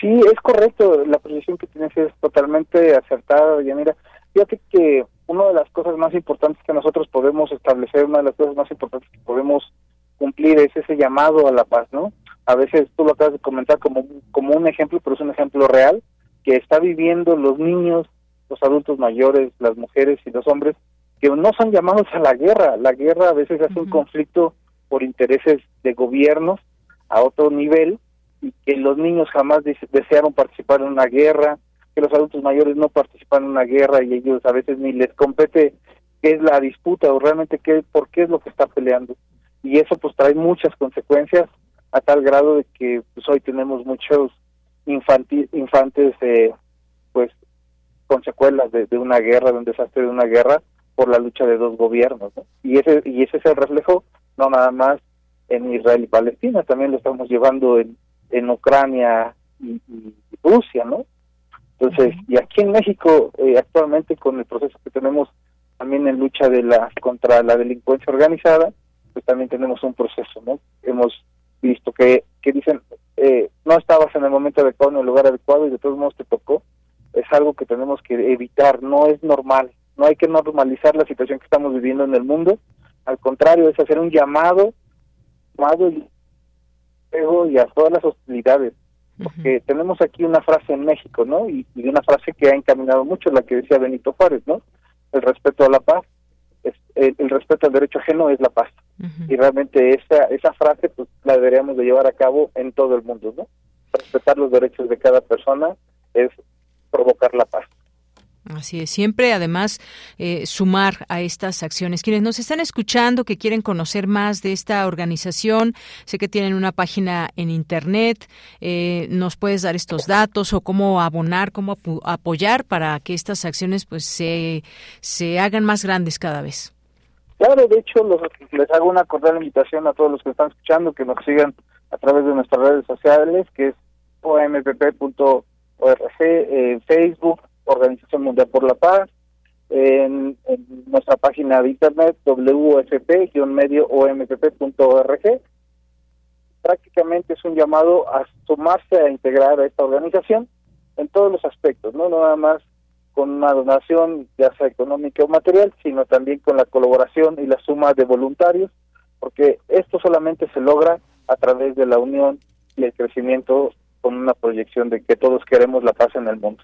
Speaker 16: Sí, es correcto. La posición que tienes es totalmente acertada, Yanira. Fíjate que una de las cosas más importantes que nosotros podemos establecer, una de las cosas más importantes que podemos cumplir es ese llamado a la paz, ¿no? A veces tú lo acabas de comentar como, como un ejemplo, pero es un ejemplo real que está viviendo los niños, los adultos mayores, las mujeres y los hombres, que no son llamados a la guerra. La guerra a veces hace un conflicto por intereses de gobiernos a otro nivel y que los niños jamás desearon participar en una guerra, que los adultos mayores no participan en una guerra y ellos a veces ni les compete qué es la disputa o realmente qué, por qué es lo que está peleando. Y eso pues trae muchas consecuencias a tal grado de que pues hoy tenemos muchos infantes eh, pues con secuelas de, una guerra, de un desastre de una guerra por la lucha de dos gobiernos. Y, ese, y ese es el reflejo no nada más en Israel y Palestina, también lo estamos llevando en, en Ucrania y Rusia, ¿no? Entonces, y aquí en México, eh, actualmente con el proceso que tenemos también en lucha de la contra la delincuencia organizada, pues también tenemos un proceso, ¿no? Hemos visto que, que dicen, eh, no estabas en el momento adecuado, en el lugar adecuado y de todos modos te tocó. Es algo que tenemos que evitar, no es normal, no hay que normalizar la situación que estamos viviendo en el mundo, al contrario, es hacer un llamado, llamado y a todas las hostilidades porque tenemos aquí una frase en México, ¿no? Y, una frase que ha encaminado mucho, la que decía Benito Juárez, ¿no? El respeto a la paz, es, el, respeto al derecho ajeno es la paz. Y realmente esa, esa frase pues la deberíamos de llevar a cabo en todo el mundo, ¿no? Respetar los derechos de cada persona es provocar la paz.
Speaker 2: Así es, siempre además eh, sumar a estas acciones. Quienes nos están escuchando, que quieren conocer más de esta organización, sé que tienen una página en Internet, eh, ¿nos puedes dar estos datos o cómo abonar, cómo apoyar para que estas acciones pues se, se hagan más grandes cada vez?
Speaker 16: Claro, de hecho les hago una cordial invitación a todos los que están escuchando que nos sigan a través de nuestras redes sociales, que es ompp.org, en Facebook, Organización Mundial por la Paz, en, nuestra página de internet wfp-medio-ompp.org. Prácticamente es un llamado a sumarse a integrar a esta organización en todos los aspectos, no nada más con una donación, ya sea económica o material, sino también con la colaboración y la suma de voluntarios, porque esto solamente se logra a través de la unión y el crecimiento con una proyección de que todos queremos la paz en el mundo.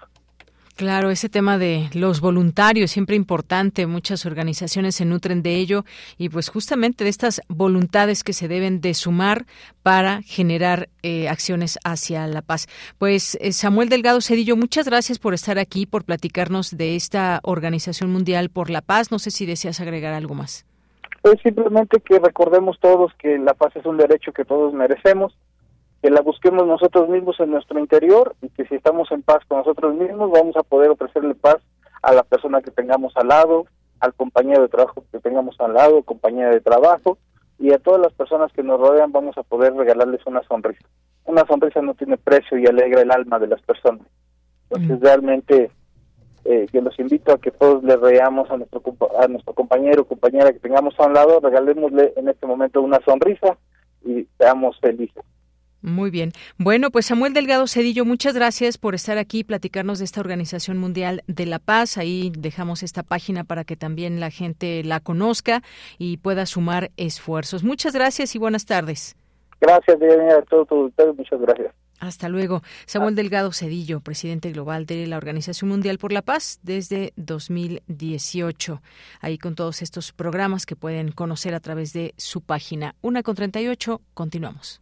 Speaker 2: Claro, ese tema de los voluntarios siempre importante, muchas organizaciones se nutren de ello y pues justamente de estas voluntades que se deben de sumar para generar eh, acciones hacia la paz. Pues eh, Samuel Delgado Cedillo, muchas gracias por estar aquí, por platicarnos de esta Organización Mundial por la Paz. No sé si deseas agregar algo más.
Speaker 16: Pues simplemente que recordemos todos que la paz es un derecho que todos merecemos que la busquemos nosotros mismos en nuestro interior y que si estamos en paz con nosotros mismos vamos a poder ofrecerle paz a la persona que tengamos al lado, al compañero de trabajo que tengamos al lado, compañera de trabajo y a todas las personas que nos rodean vamos a poder regalarles una sonrisa. Una sonrisa no tiene precio y alegra el alma de las personas. Entonces realmente eh, yo los invito a que todos le reamos a nuestro a nuestro compañero o compañera que tengamos a un lado, regalémosle en este momento una sonrisa y seamos felices.
Speaker 2: Muy bien. Bueno, pues Samuel Delgado Cedillo, muchas gracias por estar aquí y platicarnos de esta Organización Mundial de la Paz. Ahí dejamos esta página para que también la gente la conozca y pueda sumar esfuerzos. Muchas gracias y buenas tardes.
Speaker 16: Gracias, a todos ustedes. Muchas gracias.
Speaker 2: Hasta luego. Samuel Delgado Cedillo, presidente global de la Organización Mundial por la Paz desde 2018. Ahí con todos estos programas que pueden conocer a través de su página. Una con 38. Continuamos.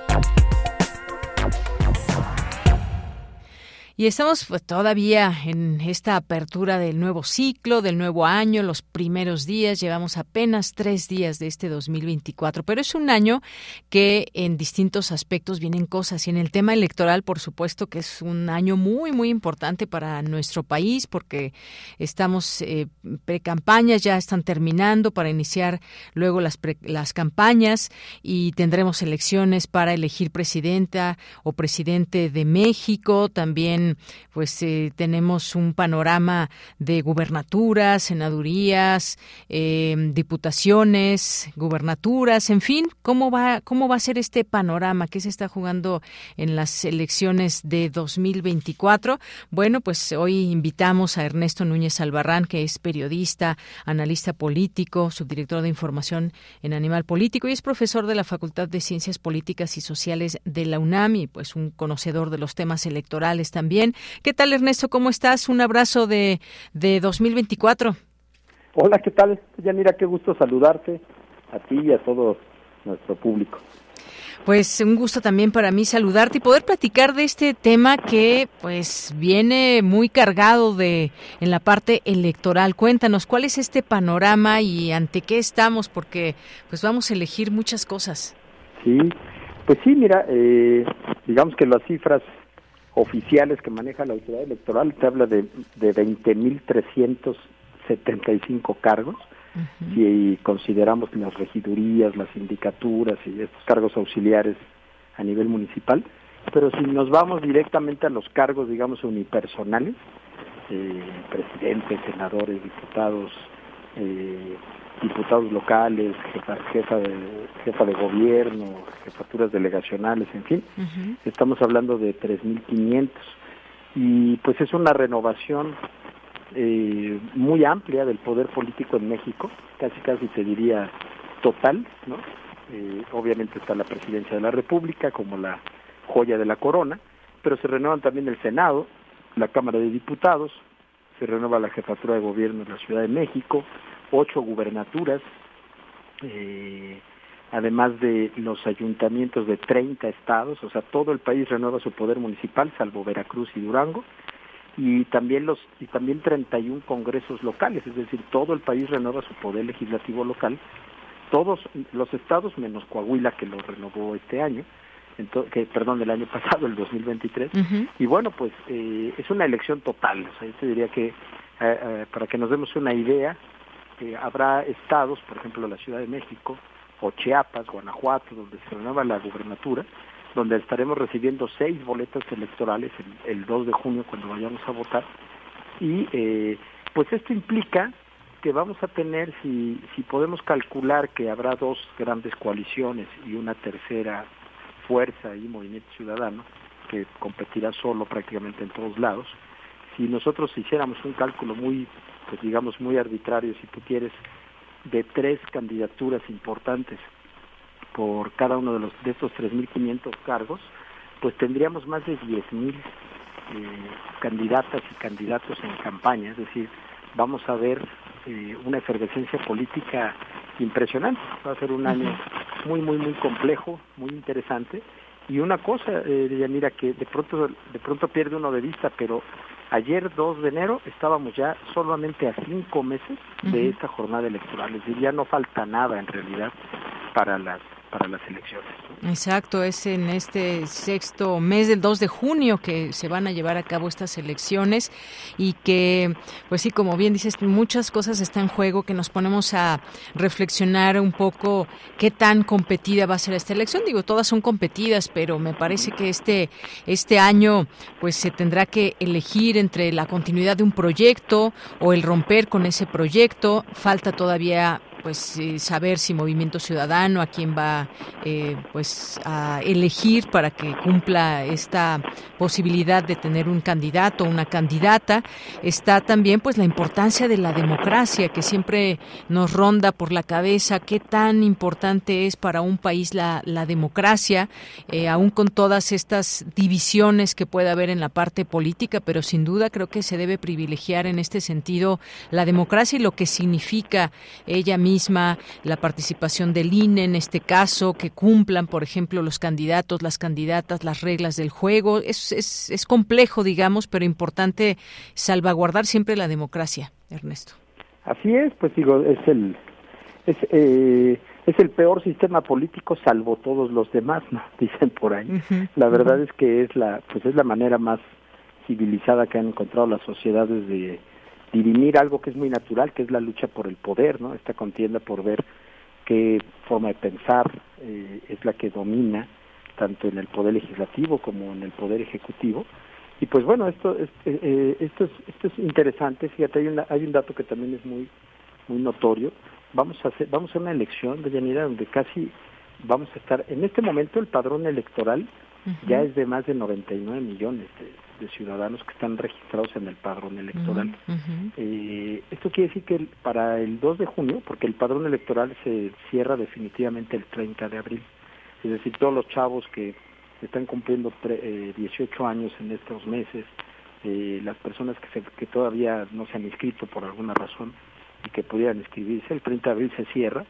Speaker 2: Y estamos pues, todavía en esta apertura del nuevo ciclo, del nuevo año, los primeros días. Llevamos apenas tres días de este 2024, pero es un año que en distintos aspectos vienen cosas. Y en el tema electoral, por supuesto, que es un año muy, muy importante para nuestro país, porque estamos eh, pre-campañas, ya están terminando para iniciar luego las, las campañas y tendremos elecciones para elegir presidenta o presidente de México. También pues eh, tenemos un panorama de gubernaturas, senadurías, eh, diputaciones, gubernaturas, en fin, cómo va cómo va a ser este panorama que se está jugando en las elecciones de 2024. Bueno, pues hoy invitamos a Ernesto Núñez Albarrán, que es periodista, analista político, subdirector de información en Animal Político y es profesor de la Facultad de Ciencias Políticas y Sociales de la UNAM y pues un conocedor de los temas electorales también ¿Qué tal, Ernesto? ¿Cómo estás? Un abrazo de, de 2024.
Speaker 17: Hola, ¿qué tal? Yanira, qué gusto saludarte a ti y a todo nuestro público.
Speaker 2: Pues un gusto también para mí saludarte y poder platicar de este tema que pues viene muy cargado de en la parte electoral. Cuéntanos cuál es este panorama y ante qué estamos porque pues vamos a elegir muchas cosas.
Speaker 17: Sí, pues sí, mira, eh, digamos que las cifras oficiales que maneja la autoridad electoral, te habla de, de 20.375 cargos, si consideramos las regidurías, las sindicaturas y estos cargos auxiliares a nivel municipal, pero si nos vamos directamente a los cargos, digamos, unipersonales, eh, presidentes, senadores, diputados, eh, diputados locales, jefa, jefa, de, jefa de gobierno, jefaturas delegacionales, en fin. Estamos hablando de 3.500. Y pues es una renovación eh, muy amplia del poder político en México, casi casi te diría total, ¿no? Eh, obviamente está la presidencia de la República como la joya de la corona, pero se renuevan también el Senado, la Cámara de Diputados, se renueva la jefatura de gobierno de la Ciudad de México, ocho gubernaturas, eh, además de los ayuntamientos de 30 estados, o sea, todo el país renueva su poder municipal, salvo Veracruz y Durango, y también los y también 31 congresos locales, es decir, todo el país renueva su poder legislativo local, todos los estados menos Coahuila que lo renovó este año, que perdón, el año pasado, el 2023, y bueno, pues eh, es una elección total, o sea, yo te diría que eh, eh, para que nos demos una idea, habrá estados, por ejemplo la Ciudad de México, o Chiapas, Guanajuato, donde se renueva la gubernatura, donde estaremos recibiendo seis boletas electorales el, 2 de junio cuando vayamos a votar. Y eh, pues esto implica que vamos a tener, si, si podemos calcular que habrá dos grandes coaliciones y una tercera fuerza y movimiento ciudadano, que competirá solo prácticamente en todos lados, si nosotros hiciéramos un cálculo muy pues digamos muy arbitrario si tú quieres de tres candidaturas importantes por cada uno de los de estos 3.500 cargos, pues tendríamos más de 10.000 eh, candidatas y candidatos en campaña, es decir, vamos a ver eh, una efervescencia política impresionante. Va a ser un año muy, muy, muy complejo, muy interesante. Y una cosa, eh, mira que de pronto, de pronto pierde uno de vista, pero Ayer 2 de enero estábamos ya solamente a cinco meses de esta jornada electoral, es decir, ya no falta nada en realidad para las para las elecciones.
Speaker 2: Exacto, es en este sexto mes del 2 de junio que se van a llevar a cabo estas elecciones y que, pues sí, como bien dices, muchas cosas están en juego, que nos ponemos a reflexionar un poco qué tan competida va a ser esta elección. Digo, todas son competidas, pero me parece que este, este año pues se tendrá que elegir entre la continuidad de un proyecto o el romper con ese proyecto. Falta todavía pues eh, saber si Movimiento Ciudadano a quién va eh, pues a elegir para que cumpla esta posibilidad de tener un candidato o una candidata está también pues la importancia de la democracia que siempre nos ronda por la cabeza qué tan importante es para un país la, la democracia eh, aún con todas estas divisiones que puede haber en la parte política pero sin duda creo que se debe privilegiar en este sentido la democracia y lo que significa ella misma misma, la participación del INE en este caso, que cumplan, por ejemplo, los candidatos, las candidatas, las reglas del juego. Es, es, es complejo, digamos, pero importante salvaguardar siempre la democracia, Ernesto.
Speaker 17: Así es, pues digo, es el es, eh, es el peor sistema político salvo todos los demás, ¿no? Dicen por ahí. la verdad es que es la pues es la manera más civilizada que han encontrado las sociedades de dirimir algo que es muy natural, que es la lucha por el poder, ¿no? Esta contienda por ver qué forma de pensar eh, es la que domina tanto en el poder legislativo como en el poder ejecutivo. Y pues bueno, esto es, eh, eh, esto es, esto es interesante. Fíjate, hay, una, hay un dato que también es muy muy notorio. Vamos a hacer vamos a una elección de Yanira donde casi vamos a estar en este momento el padrón electoral ya es de más de 99 millones de, ciudadanos que están registrados en el padrón electoral. eh, esto quiere decir que para el 2 de junio, porque el padrón electoral se cierra definitivamente el 30 de abril, es decir, todos los chavos que están cumpliendo eh, 18 años en estos meses, eh, las personas que, se, que todavía no se han inscrito por alguna razón y que pudieran inscribirse, el 30 de abril se cierra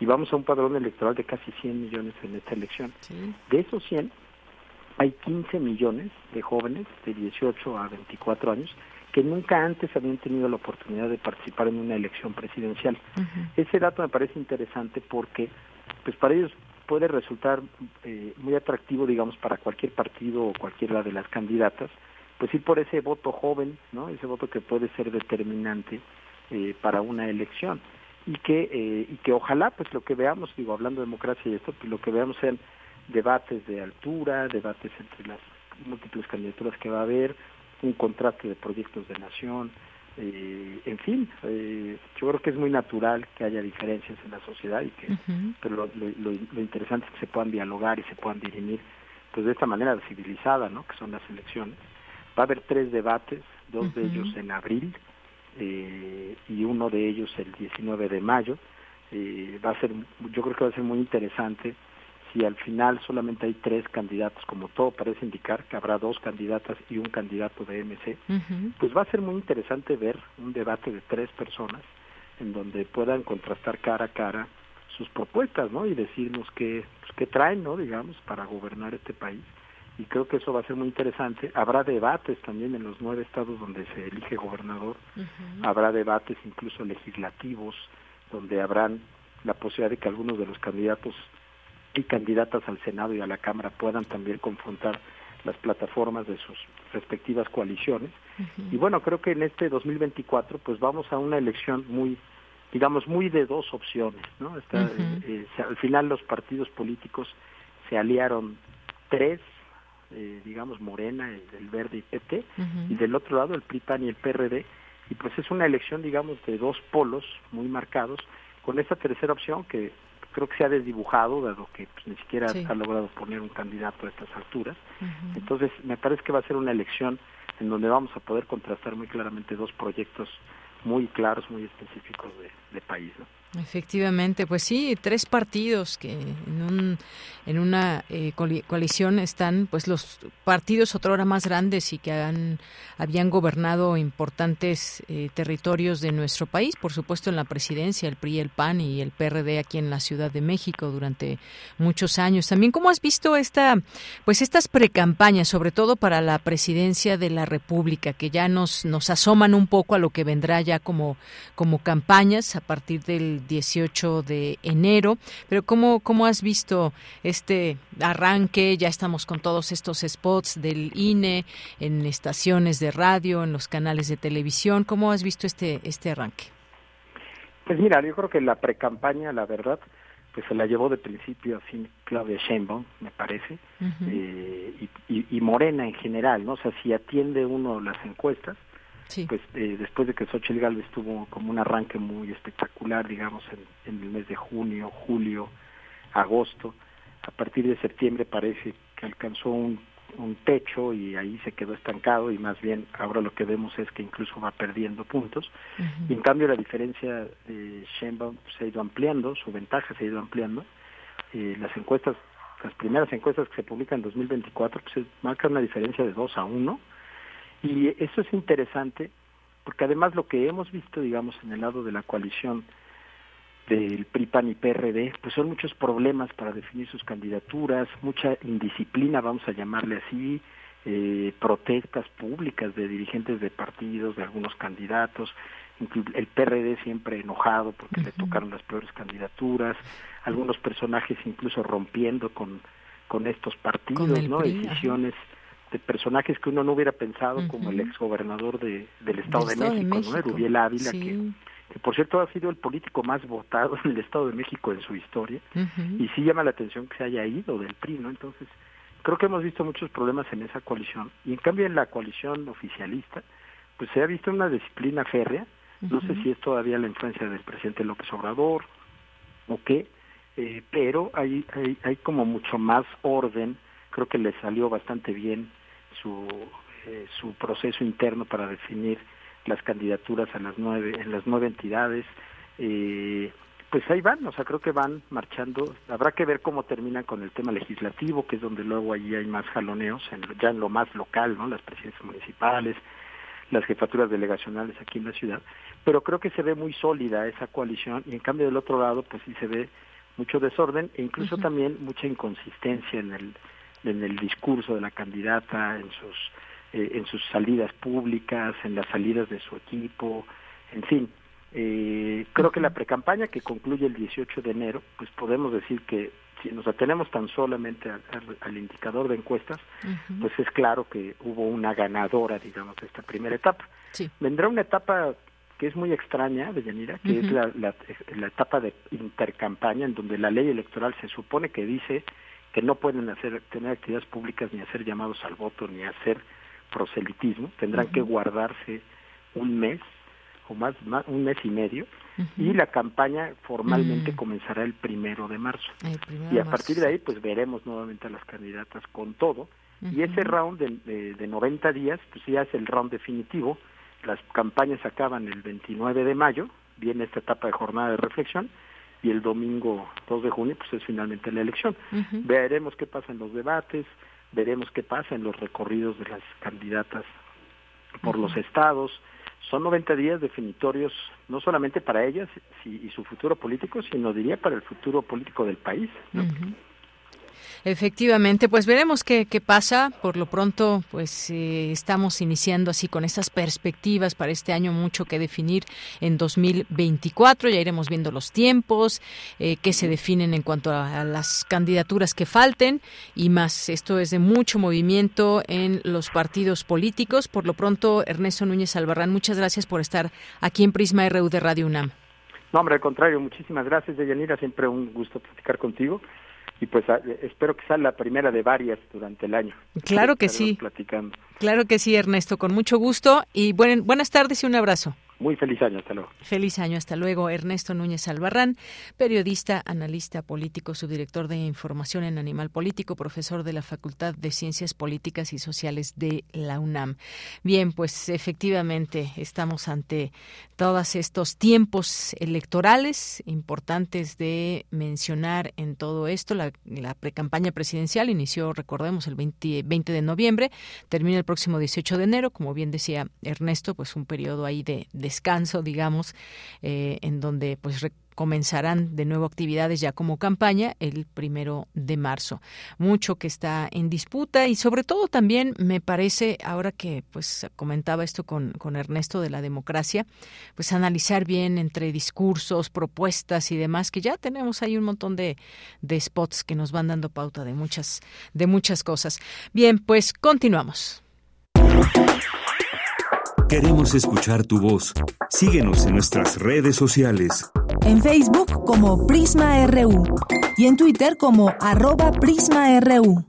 Speaker 17: y vamos a un padrón electoral de casi 100 millones en esta elección. De esos 100, hay 15 millones de jóvenes de 18 a 24 años que nunca antes habían tenido la oportunidad de participar en una elección presidencial. Ese dato me parece interesante porque pues para ellos puede resultar eh, muy atractivo, digamos, para cualquier partido o cualquiera de las candidatas, pues ir por ese voto joven, ¿no? Ese voto que puede ser determinante eh, para una elección y que eh, y que ojalá, pues lo que veamos, digo, hablando de democracia y esto, pues lo que veamos sean debates de altura, debates entre las múltiples candidaturas que va a haber, un contraste de proyectos de nación, eh, en fin, eh, yo creo que es muy natural que haya diferencias en la sociedad y que, pero lo, lo, lo, interesante es que se puedan dialogar y se puedan dirimir, pues de esta manera civilizada, ¿no? Que son las elecciones. Va a haber tres debates, dos de ellos en abril eh, y uno de ellos el 19 de mayo. Eh, va a ser, yo creo que va a ser muy interesante si al final solamente hay tres candidatos, como todo parece indicar que habrá dos candidatas y un candidato de MC, pues va a ser muy interesante ver un debate de tres personas en donde puedan contrastar cara a cara sus propuestas, ¿no? Y decirnos qué, pues, qué traen, ¿no? Digamos, para gobernar este país. Y creo que eso va a ser muy interesante. Habrá debates también en los nueve estados donde se elige gobernador. Habrá debates incluso legislativos donde habrán la posibilidad de que algunos de los candidatos y candidatas al Senado y a la Cámara puedan también confrontar las plataformas de sus respectivas coaliciones. Y bueno, creo que en este 2024 pues vamos a una elección muy, digamos, muy de dos opciones, ¿no? Está, eh, eh, al final los partidos políticos se aliaron tres, eh, digamos, Morena, el, el, Verde y PT, y del otro lado el PRI, PAN y el PRD, y pues es una elección, digamos, de dos polos muy marcados, con esta tercera opción que creo que se ha desdibujado, dado que pues, ni siquiera sí. ha logrado poner un candidato a estas alturas. Uh -huh. Entonces, me parece que va a ser una elección en donde vamos a poder contrastar muy claramente dos proyectos muy claros, muy específicos de, de país. ¿no?
Speaker 2: Efectivamente, pues sí, tres partidos que en, un, en una eh, coalición están, pues los partidos otrora más grandes y que han, habían gobernado importantes eh, territorios de nuestro país, por supuesto en la presidencia, el PRI, el PAN y el PRD aquí en la Ciudad de México durante muchos años. También, ¿cómo has visto esta, pues estas precampañas, sobre todo para la presidencia de la República, que ya nos, nos asoman un poco a lo que vendrá ya como, como campañas a partir del 18 de enero. Pero ¿cómo, cómo has visto este arranque? Ya estamos con todos estos spots del INE en estaciones de radio, en los canales de televisión. ¿Cómo has visto este, este arranque?
Speaker 17: Pues mira, yo creo que la precampaña, la verdad, pues se la llevó de principio a fin Claudia Sheinbaum, me parece, uh -huh. eh, y, y, y Morena en general, ¿no? O sea, si atiende uno las encuestas, Sí. pues eh, después de que Xochitl Gálvez tuvo como un arranque muy espectacular, digamos, en, en, el mes de junio, julio, agosto, a partir de septiembre parece que alcanzó un, un techo y ahí se quedó estancado y más bien ahora lo que vemos es que incluso va perdiendo puntos. Uh -huh. Y en cambio la diferencia de Sheinbaum se ha ido ampliando, su ventaja se ha ido ampliando. Eh, las encuestas, las primeras encuestas que se publican en 2024 pues marcan una diferencia de 2 a 1 y eso es interesante porque además lo que hemos visto, digamos, en el lado de la coalición del PRI, PAN y PRD, pues son muchos problemas para definir sus candidaturas, mucha indisciplina, vamos a llamarle así, eh, protestas públicas de dirigentes de partidos, de algunos candidatos, el PRD siempre enojado porque le tocaron las peores candidaturas, algunos personajes incluso rompiendo con, con estos partidos, ¿no? Decisiones de personajes que uno no hubiera pensado, como el exgobernador de, del Estado, de, México, ¿no? Erubiel Ávila, que que por cierto ha sido el político más votado en el Estado de México en su historia, y sí llama la atención que se haya ido del PRI, ¿no? Entonces, creo que hemos visto muchos problemas en esa coalición, y en cambio en la coalición oficialista, pues se ha visto una disciplina férrea, no sé si es todavía la influencia del presidente López Obrador o qué, eh, pero hay, hay, hay como mucho más orden, creo que le salió bastante bien su, eh, su proceso interno para definir las candidaturas a las nueve, en las nueve entidades. Eh, pues ahí van, o sea, creo que van marchando. Habrá que ver cómo terminan con el tema legislativo, que es donde luego allí hay más jaloneos, en, ya en lo más local, ¿no? Las presidencias municipales, las jefaturas delegacionales aquí en la ciudad. Pero creo que se ve muy sólida esa coalición y en cambio del otro lado, pues sí se ve mucho desorden e incluso también mucha inconsistencia en el, en el discurso de la candidata, en sus eh, en sus salidas públicas, en las salidas de su equipo, en fin. Eh, creo que la precampaña que concluye el 18 de enero, pues podemos decir que si nos atenemos tan solamente al, indicador de encuestas, pues es claro que hubo una ganadora, digamos, de esta primera etapa. Vendrá una etapa que es muy extraña, Deyanira, que es la, la, la, etapa de intercampaña, en donde la ley electoral se supone que dice que no pueden hacer tener actividades públicas ni hacer llamados al voto ni hacer proselitismo, tendrán que guardarse un mes o más, un mes y medio y la campaña formalmente mm. comenzará el primero de marzo. Y a partir de ahí pues veremos nuevamente a las candidatas con todo y ese round de, de, 90 días pues ya es el round definitivo. Las campañas acaban el 29 de mayo viene esta etapa de jornada de reflexión y el domingo 2 de junio pues es finalmente la elección veremos qué pasa en los debates veremos qué pasa en los recorridos de las candidatas por los estados. Son 90 días definitorios, no solamente para ellas y su futuro político, sino diría para el futuro político del país.
Speaker 2: Efectivamente, pues veremos qué, qué pasa. Por lo pronto, pues eh, estamos iniciando así con estas perspectivas para este año, mucho que definir en 2024. Ya iremos viendo los tiempos, eh, qué se definen en cuanto a, las candidaturas que falten y más. Esto es de mucho movimiento en los partidos políticos. Por lo pronto, Ernesto Núñez Albarrán, muchas gracias por estar aquí en Prisma RU de Radio UNAM.
Speaker 17: No, hombre, al contrario, muchísimas gracias, Deyanira. Siempre un gusto platicar contigo y pues espero que sea la primera de varias durante el año.
Speaker 2: Claro que sí.
Speaker 17: Platicando.
Speaker 2: Claro que sí, Ernesto, con mucho gusto y buenas tardes y un abrazo.
Speaker 17: Muy feliz año, hasta luego.
Speaker 2: Feliz año, hasta luego. Ernesto Núñez Albarrán, periodista, analista político, subdirector de información en Animal Político, profesor de la Facultad de Ciencias Políticas y Sociales de la UNAM. Bien, pues efectivamente estamos ante todos estos tiempos electorales importantes de mencionar en todo esto. La, la precampaña presidencial inició, recordemos, el 20, 20 de noviembre, termina el próximo 18 de enero, como bien decía Ernesto, pues un periodo ahí de descanso, digamos, eh, en donde pues comenzarán de nuevo actividades ya como campaña el primero de marzo. Mucho que está en disputa y sobre todo también me parece, ahora que pues comentaba esto con, con Ernesto de la democracia, pues analizar bien entre discursos, propuestas y demás, que ya tenemos ahí un montón de, de spots que nos van dando pauta de muchas, de muchas cosas. Bien, pues continuamos.
Speaker 15: Queremos escuchar tu voz. Síguenos en nuestras redes sociales.
Speaker 1: En Facebook como Prisma RU y en Twitter como arroba PrismaRU.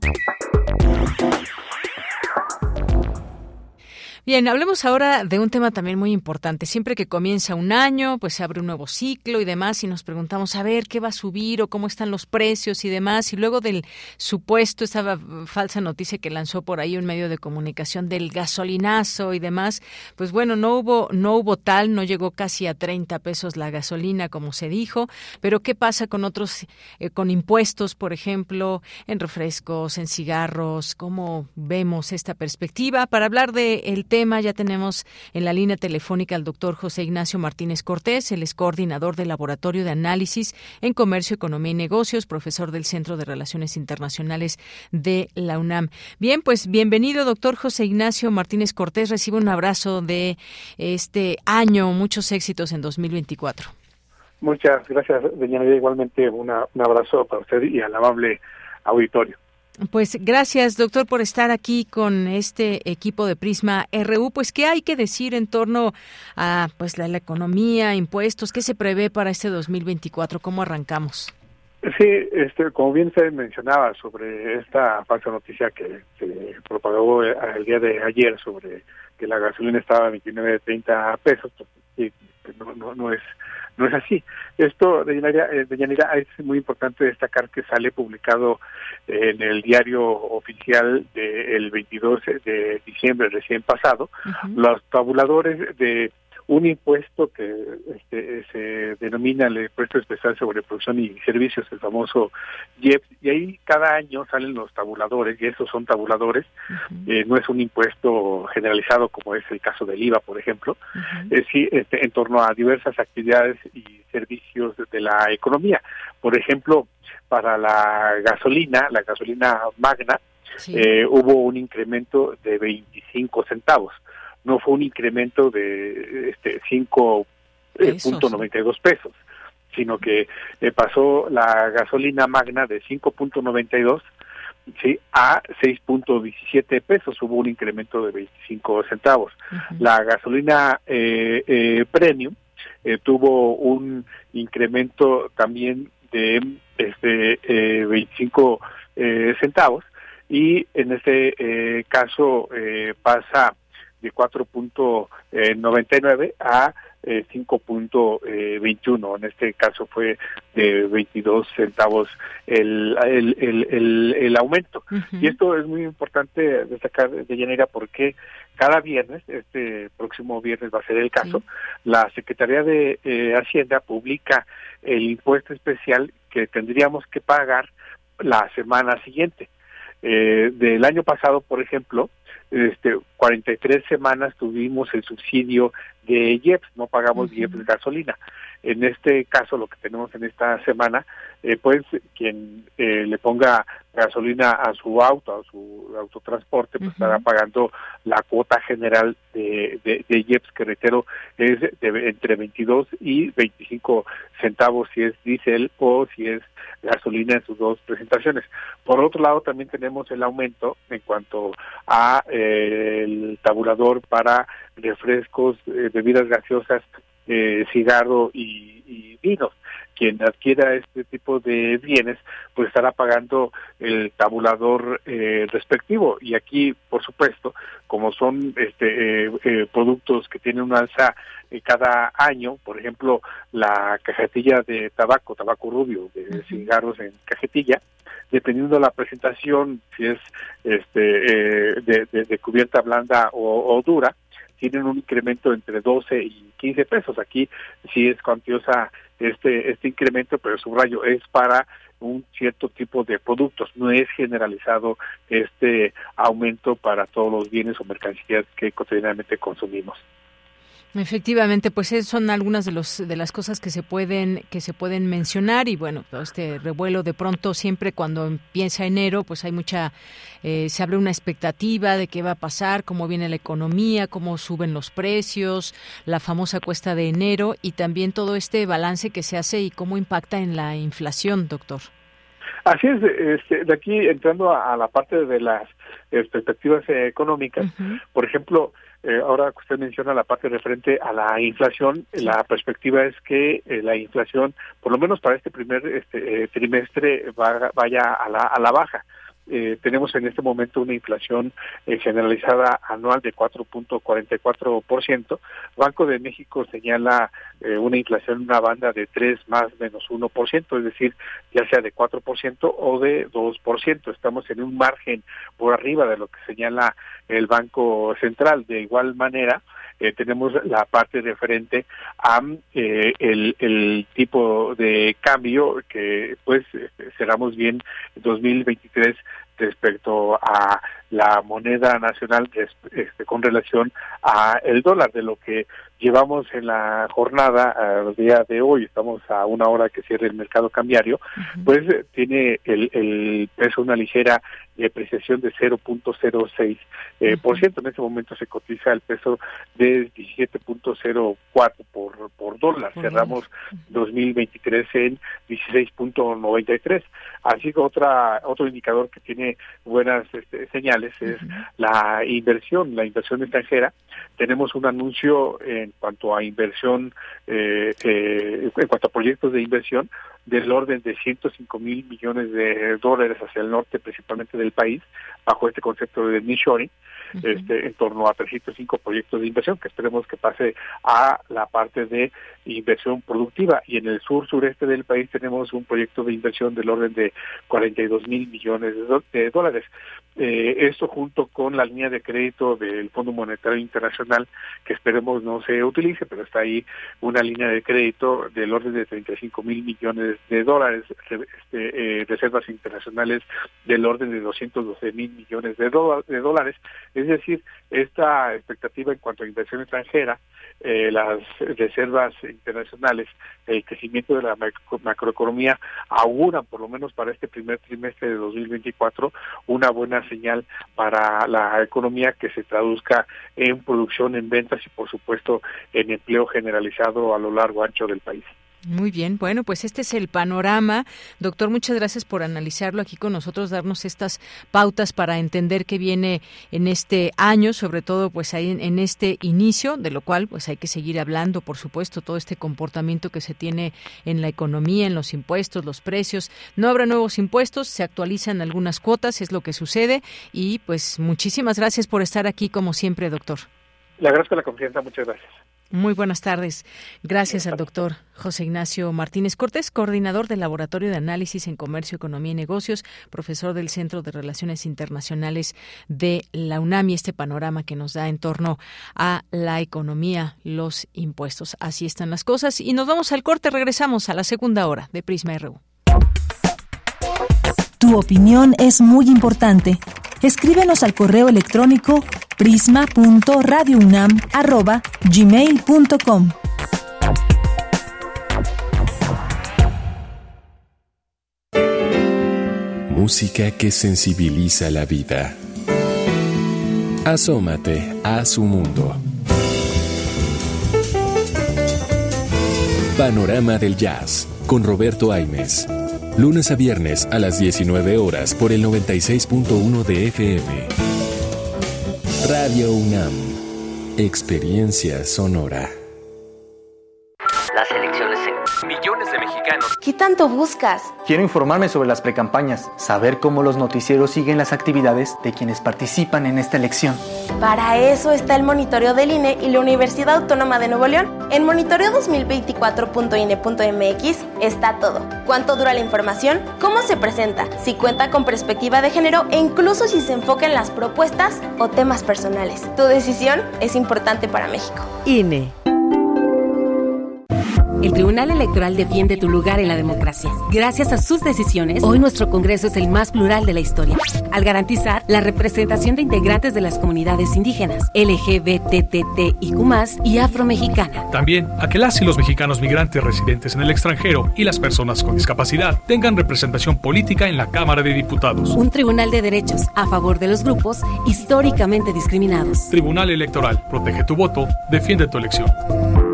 Speaker 2: Bien, hablemos ahora de un tema también muy importante. Siempre que comienza un año, pues se abre un nuevo ciclo y demás, y nos preguntamos a ver qué va a subir o cómo están los precios y demás. Y luego del supuesto, esta falsa noticia que lanzó por ahí un medio de comunicación del gasolinazo y demás, pues bueno, no hubo, no hubo tal, no llegó casi a 30 pesos la gasolina, como se dijo. Pero ¿qué pasa con otros, eh, con impuestos, por ejemplo, en refrescos, en cigarros? ¿Cómo vemos esta perspectiva? Para hablar del tema Ya tenemos en la línea telefónica al doctor José Ignacio Martínez Cortés, el es coordinador del Laboratorio de Análisis en Comercio, Economía y Negocios, profesor del Centro de Relaciones Internacionales de la UNAM. Bien, pues bienvenido, doctor José Ignacio Martínez Cortés. Recibe un abrazo de este año. Muchos éxitos en 2024.
Speaker 18: Muchas gracias, doña Igualmente un abrazo para usted y al amable auditorio.
Speaker 2: Pues gracias, doctor, por estar aquí con este equipo de Prisma RU. Pues, ¿qué hay que decir en torno a pues la, economía, impuestos? ¿Qué se prevé para este 2024? ¿Cómo arrancamos?
Speaker 18: Sí, este, como bien se mencionaba sobre esta falsa noticia que se propagó el día de ayer sobre que la gasolina estaba a 29, 30 pesos, pues, no, no, no es no es así. Esto, de Yanira, es muy importante destacar que sale publicado en el diario oficial del 22 de diciembre recién pasado, los tabuladores de un impuesto que este, se denomina el impuesto especial sobre producción y servicios, el famoso IEPS, y ahí cada año salen los tabuladores, y esos son tabuladores, eh, no es un impuesto generalizado como es el caso del IVA, por ejemplo, es sí, este, en torno a diversas actividades y servicios de la economía. Por ejemplo, para la gasolina, la gasolina magna, eh, hubo un incremento de 25 centavos no fue un incremento de este 5.92 pesos, sino que eh, pasó la gasolina magna de 5.92 ¿sí? a 6.17 pesos, hubo un incremento de 25 centavos. La gasolina eh, eh, premium eh, tuvo un incremento también de este 25 centavos y en este caso pasa de 4.99 a 5.21. Eh, en este caso fue de 22 centavos el, el, el, el, aumento. Y esto es muy importante destacar de Llanera porque cada viernes, este próximo viernes va a ser el caso, la Secretaría de eh, Hacienda publica el impuesto especial que tendríamos que pagar la semana siguiente. Eh, del año pasado, por ejemplo, este, 43 semanas tuvimos el subsidio de IEPS, no pagamos IEPS de gasolina. En este caso, lo que tenemos en esta semana, eh, pues quien eh, le ponga gasolina a su auto, a su autotransporte, pues estará pagando la cuota general de, de, de IEPS, que reitero, es de, entre 22 y 25 centavos si es diésel o si es gasolina en sus dos presentaciones. Por otro lado, también tenemos el aumento en cuanto a eh, el tabulador para refrescos, eh, bebidas gaseosas eh, cigarro y, y vinos. Quien adquiera este tipo de bienes, pues estará pagando el tabulador eh, respectivo. Y aquí, por supuesto, como son este, eh, eh productos que tienen un alza eh, cada año, por ejemplo, la cajetilla de tabaco, tabaco rubio, de cigarros en cajetilla, dependiendo de la presentación, si es este, de, de, de, cubierta blanda o, o dura, tienen un incremento entre 12 y 15 pesos. Aquí sí es cuantiosa este, este incremento, pero subrayo, es para un cierto tipo de productos, no es generalizado este aumento para todos los bienes o mercancías que cotidianamente consumimos.
Speaker 2: Efectivamente, pues son algunas de los de las cosas que se pueden que se pueden mencionar y bueno, este revuelo de pronto siempre cuando empieza enero, pues hay mucha eh, se abre una expectativa de qué va a pasar, cómo viene la economía, cómo suben los precios, la famosa cuesta de enero y también todo este balance que se hace y cómo impacta en la inflación, doctor.
Speaker 18: Así es, este, de aquí entrando a, la parte de las expectativas económicas, por ejemplo, eh, ahora que usted menciona la parte referente a la inflación, la perspectiva es que eh, la inflación, por lo menos para este primer este, eh, trimestre, vaya a la, a la baja. Eh, tenemos en este momento una inflación eh, generalizada anual de 4.44%. Banco de México señala eh, una inflación en una banda de 3 más menos 1%, es decir, ya sea de 4% o de 2%. Estamos en un margen por arriba de lo que señala el Banco Central. De igual manera, eh, tenemos la parte referente a eh, el, el, tipo de cambio que pues cerramos bien 2023 respecto a la moneda nacional este, con relación a el dólar de lo que llevamos en la jornada al día de hoy estamos a una hora que cierre el mercado cambiario pues tiene el, el peso una ligera depreciación de 0.06 eh, por ciento en este momento se cotiza el peso de 17.04 por por dólar. Cerramos 2023 en 16.93 así que otra otro indicador que tiene buenas este, señales es la inversión la inversión extranjera tenemos un anuncio en cuanto a inversión, eh, eh, en cuanto a proyectos de inversión, del orden de 105 mil millones de dólares hacia el norte, principalmente del país, bajo este concepto de nearshoring, este, en torno a 305 proyectos de inversión, que esperemos que pase a la parte de inversión productiva. Y en el sur sureste del país tenemos un proyecto de inversión del orden de 42 mil millones de, dólares. Eh, esto junto con la línea de crédito del Fondo Monetario Internacional, que esperemos no se utilice, pero está ahí una línea de crédito del orden de 35 mil millones de dólares, este, eh, reservas internacionales del orden de 212 mil millones de, de dólares. Es decir, esta expectativa en cuanto a inversión extranjera, eh, las reservas internacionales, el crecimiento de la macroeconomía auguran, por lo menos para este primer trimestre de 2024, una buena señal para la economía que se traduzca en producción, en ventas y, por supuesto, en empleo generalizado a lo largo ancho del país.
Speaker 2: Muy bien, bueno, pues este es el panorama. Doctor, muchas gracias por analizarlo aquí con nosotros, darnos estas pautas para entender qué viene en este año, sobre todo pues ahí en, este inicio, de lo cual pues hay que seguir hablando, por supuesto, todo este comportamiento que se tiene en la economía, en los impuestos, los precios. No habrá nuevos impuestos, se actualizan algunas cuotas, es lo que sucede y pues muchísimas gracias por estar aquí como siempre, doctor.
Speaker 18: Le agradezco la confianza, muchas gracias.
Speaker 2: Muy buenas tardes. Gracias al doctor José Ignacio Martínez Cortés, coordinador del Laboratorio de Análisis en Comercio, Economía y Negocios, profesor del Centro de Relaciones Internacionales de la UNAM y este panorama que nos da en torno a la economía, los impuestos. Así están las cosas. Y nos vamos al corte, regresamos a la segunda hora de Prisma RU.
Speaker 1: Tu opinión es muy importante. Escríbenos al correo electrónico prisma.radiounam@gmail.com.
Speaker 3: Música que sensibiliza la vida. Asómate a su mundo. Panorama del Jazz con Roberto Aimes lunes a viernes a las 19 horas por el 96.1 de FM. Radio UNAM, experiencia sonora.
Speaker 19: ¿Qué tanto buscas?
Speaker 20: Quiero informarme sobre las precampañas, saber cómo los noticieros siguen las actividades de quienes participan en esta elección.
Speaker 19: Para eso está el monitoreo del INE y la Universidad Autónoma de Nuevo León. En monitoreo2024.ine.mx está todo. ¿Cuánto dura la información? ¿Cómo se presenta? Si cuenta con perspectiva de género e incluso si se enfoca en las propuestas o temas personales. Tu decisión es importante para México.
Speaker 2: INE.
Speaker 21: El Tribunal Electoral defiende tu lugar en la democracia. Gracias a sus decisiones, hoy nuestro Congreso es el más plural de la historia, al garantizar la representación de integrantes de las comunidades indígenas, LGBTTIQ y afromexicana.
Speaker 22: También a que las y los mexicanos migrantes residentes en el extranjero y las personas con discapacidad tengan representación política en la Cámara de Diputados.
Speaker 21: Un tribunal de derechos a favor de los grupos históricamente discriminados.
Speaker 22: Tribunal Electoral, protege tu voto, defiende tu elección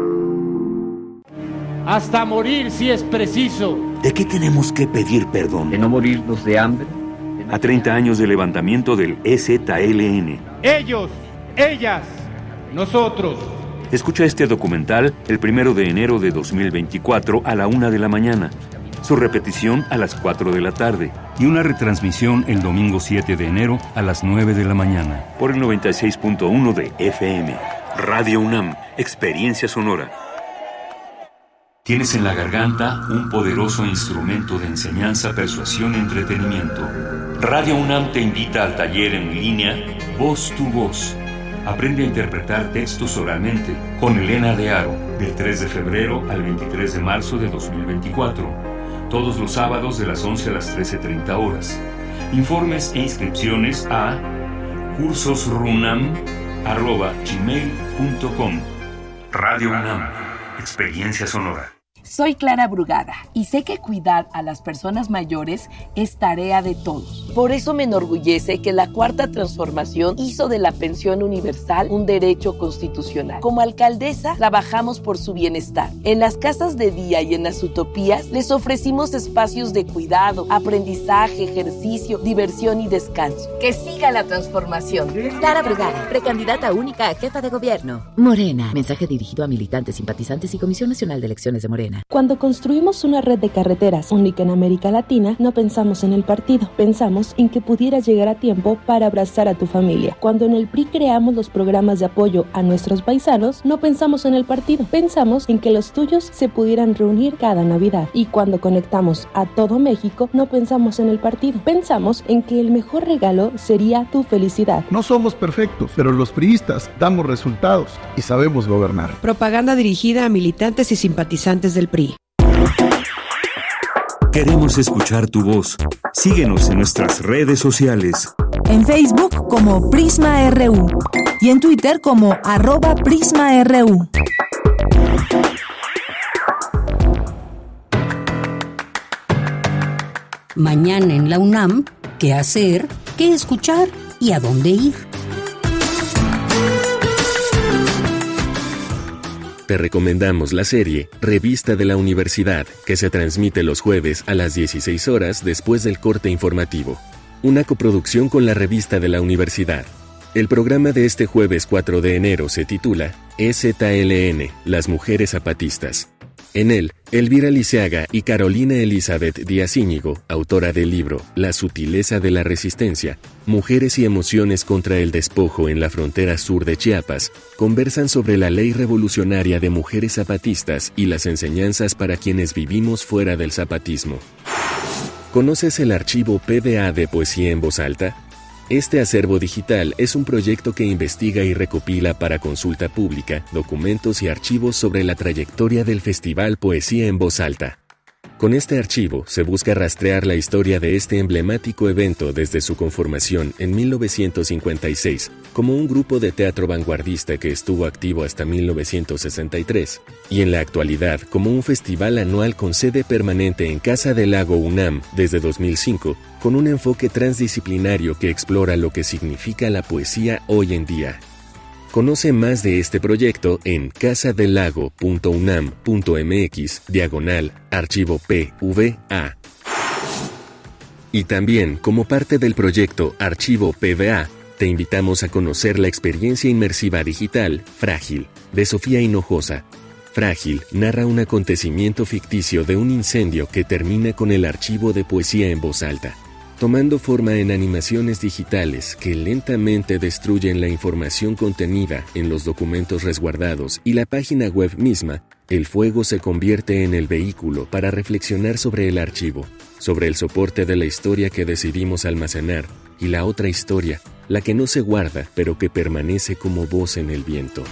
Speaker 23: hasta morir si es preciso.
Speaker 24: ¿De qué tenemos que pedir perdón?
Speaker 25: De no morirnos de hambre.
Speaker 15: A 30 años del levantamiento del EZLN.
Speaker 23: Ellos, ellas, nosotros.
Speaker 15: Escucha este documental el primero de enero de 2024 a la una de la mañana. Su repetición a las 4 de la tarde. Y una retransmisión el domingo 7 de enero a las 9 de la mañana. Por el 96.1 de FM. Radio UNAM. Experiencia sonora. Tienes en la garganta un poderoso instrumento de enseñanza, persuasión y entretenimiento. Radio UNAM te invita al taller en línea Voz tu Voz. Aprende a interpretar textos oralmente con Elena de Aro, del 3 de febrero al 23 de marzo de 2024. Todos los sábados de las 11 a las 13.30 horas. Informes e inscripciones a cursosrunam.gmail.com Radio UNAM, experiencia sonora.
Speaker 26: Soy Clara Brugada y sé que cuidar a las personas mayores es tarea de todos. Por eso me enorgullece que la Cuarta Transformación hizo de la pensión universal un derecho constitucional. Como alcaldesa, trabajamos por su bienestar. En las casas de día y en las utopías les ofrecimos espacios de cuidado, aprendizaje, ejercicio, diversión y descanso. Que siga la transformación.
Speaker 27: Clara Brugada, precandidata única a jefa de gobierno. Morena. Mensaje dirigido a militantes, simpatizantes y Comisión Nacional de Elecciones de Morena.
Speaker 28: Cuando construimos una red de carreteras única en América Latina, no pensamos en el partido, pensamos en que pudiera llegar a tiempo para abrazar a tu familia. Cuando en el PRI creamos los programas de apoyo a nuestros paisanos, no pensamos en el partido, pensamos en que los tuyos se pudieran reunir cada Navidad. Y cuando conectamos a todo México, no pensamos en el partido, pensamos en que el mejor regalo sería tu felicidad.
Speaker 29: No somos perfectos, pero los priistas damos resultados y sabemos gobernar.
Speaker 30: Propaganda dirigida a militantes y simpatizantes del PRI.
Speaker 24: Queremos escuchar tu voz. Síguenos en nuestras redes sociales.
Speaker 1: En Facebook como Prisma RU y en Twitter como arroba PrismaRU.
Speaker 25: Mañana en la UNAM, ¿qué hacer? ¿Qué escuchar? ¿Y a dónde ir?
Speaker 3: Te recomendamos la serie Revista de la Universidad, que se transmite los jueves a las 16 horas después del corte informativo. Una coproducción con la Revista de la Universidad. El programa de este jueves 4 de enero se titula EZLN, Las Mujeres Zapatistas. En él, Elvira Liceaga y Carolina Elizabeth Díaz Íñigo, autora del libro La sutileza de la resistencia, Mujeres y emociones contra el despojo en la frontera sur de Chiapas, conversan sobre la ley revolucionaria de mujeres zapatistas y las enseñanzas para quienes vivimos fuera del zapatismo. ¿Conoces el archivo PDA de Poesía en Voz Alta? Este acervo digital es un proyecto que investiga y recopila para consulta pública documentos y archivos sobre la trayectoria del Festival Poesía en Voz Alta. Con este archivo se busca rastrear la historia de este emblemático evento desde su conformación en 1956 como un grupo de teatro vanguardista que estuvo activo hasta 1963 y en la actualidad como un festival anual con sede permanente en Casa del Lago UNAM desde 2005 con un enfoque transdisciplinario que explora lo que significa la poesía hoy en día. Conoce más de este proyecto en casadelago.unam.mx diagonal archivo PVA. Y también, como parte del proyecto Archivo PVA, te invitamos a conocer la experiencia inmersiva digital Frágil, de Sofía Hinojosa. Frágil narra un acontecimiento ficticio de un incendio que termina con el archivo de poesía en voz alta tomando forma en animaciones digitales que lentamente destruyen la información contenida en los documentos resguardados y la página web misma, el fuego se convierte en el vehículo para reflexionar sobre el archivo, sobre el soporte de la historia que decidimos almacenar y la otra historia, la que no se guarda pero que permanece como voz en el viento.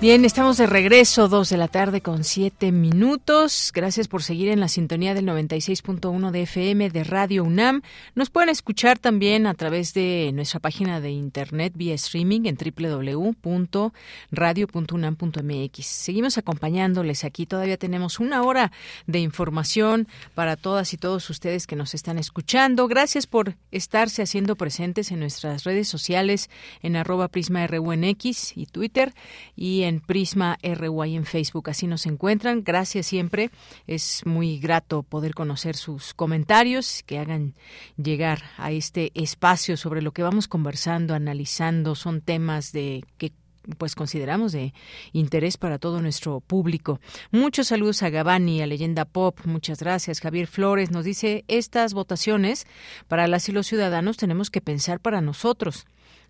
Speaker 2: Bien, estamos de regreso, dos de la tarde con siete minutos. Gracias por seguir en la sintonía del 96.1 de FM de Radio UNAM. Nos pueden escuchar también a través de nuestra página de internet vía streaming en www.radio.unam.mx. Seguimos acompañándoles aquí. Todavía tenemos una hora de información para todas y todos ustedes que nos están escuchando. Gracias por estarse haciendo presentes en nuestras redes sociales en arroba prisma RUNX y Twitter y en Prisma RY en Facebook. Así nos encuentran. Gracias siempre. Es muy grato poder conocer sus comentarios que hagan llegar a este espacio sobre lo que vamos conversando, analizando. Son temas de que pues consideramos de interés para todo nuestro público. Muchos saludos a Gabani, a Leyenda Pop, muchas gracias. Javier Flores nos dice, estas votaciones para las y los ciudadanos tenemos que pensar para nosotros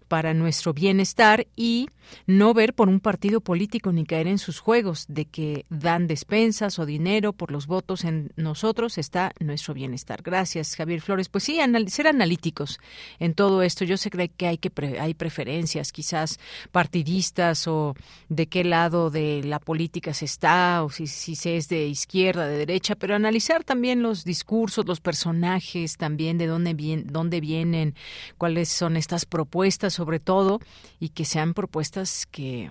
Speaker 2: para nuestro bienestar y no ver por un partido político ni caer en sus juegos de que dan despensas o dinero por los votos en nosotros está nuestro bienestar. Gracias, Javier Flores. Pues sí, ser analíticos en todo esto. Yo sé que hay que hay preferencias, quizás partidistas o de qué lado de la política se está o si, si se es de izquierda, de derecha, pero analizar también los discursos, los personajes, también de dónde, vienen, dónde vienen, cuáles son estas propuestas sobre todo y que sean propuestas que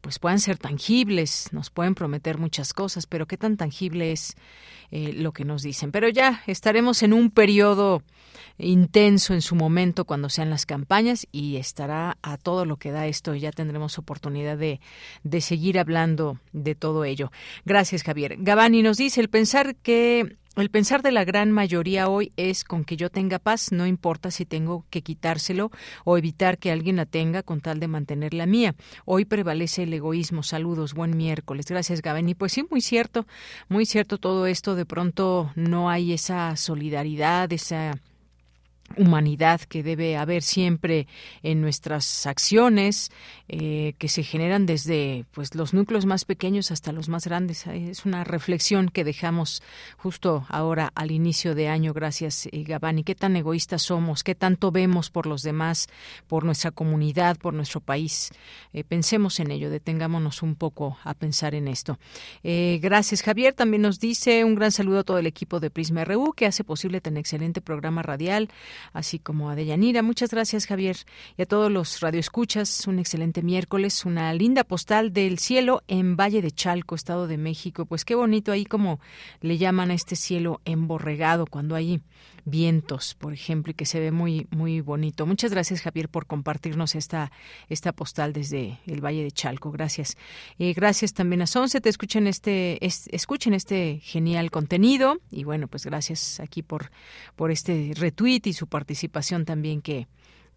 Speaker 2: pues puedan ser tangibles, nos pueden prometer muchas cosas, pero qué tan tangible es eh, lo que nos dicen. Pero ya estaremos en un periodo intenso en su momento cuando sean las campañas y estará a todo lo que da esto ya tendremos oportunidad de, de seguir hablando de todo ello. Gracias, Javier. Gabani nos dice el pensar que el pensar de la gran mayoría hoy es con que yo tenga paz, no importa si tengo que quitárselo o evitar que alguien la tenga con tal de mantener la mía. Hoy prevalece el egoísmo. Saludos, buen miércoles. Gracias, Y Pues sí, muy cierto, muy cierto todo esto. De pronto no hay esa solidaridad, esa humanidad que debe haber siempre en nuestras acciones eh, que se generan desde pues los núcleos más pequeños hasta los más grandes. Es una reflexión que dejamos justo ahora al inicio de año. Gracias eh, Gabani. Qué tan egoístas somos qué tanto vemos por los demás por nuestra comunidad por nuestro país eh, pensemos en ello detengámonos un poco a pensar en esto. Gracias Javier. También nos dice un gran saludo a todo el equipo de Prisma RU que hace posible tan excelente programa radial así como a Deyanira. Muchas gracias, Javier. Y a todos los radioescuchas, un excelente miércoles, una linda postal del cielo en Valle de Chalco, Estado de México. Pues qué bonito ahí como le llaman a este cielo emborregado cuando hay vientos, por ejemplo, y que se ve muy muy bonito. Muchas gracias, Javier, por compartirnos esta esta postal desde el Valle de Chalco. Gracias. Eh, gracias también a Sonce, te escuchen este, escuchen este genial contenido y bueno, pues gracias aquí por por este retweet y su participación también que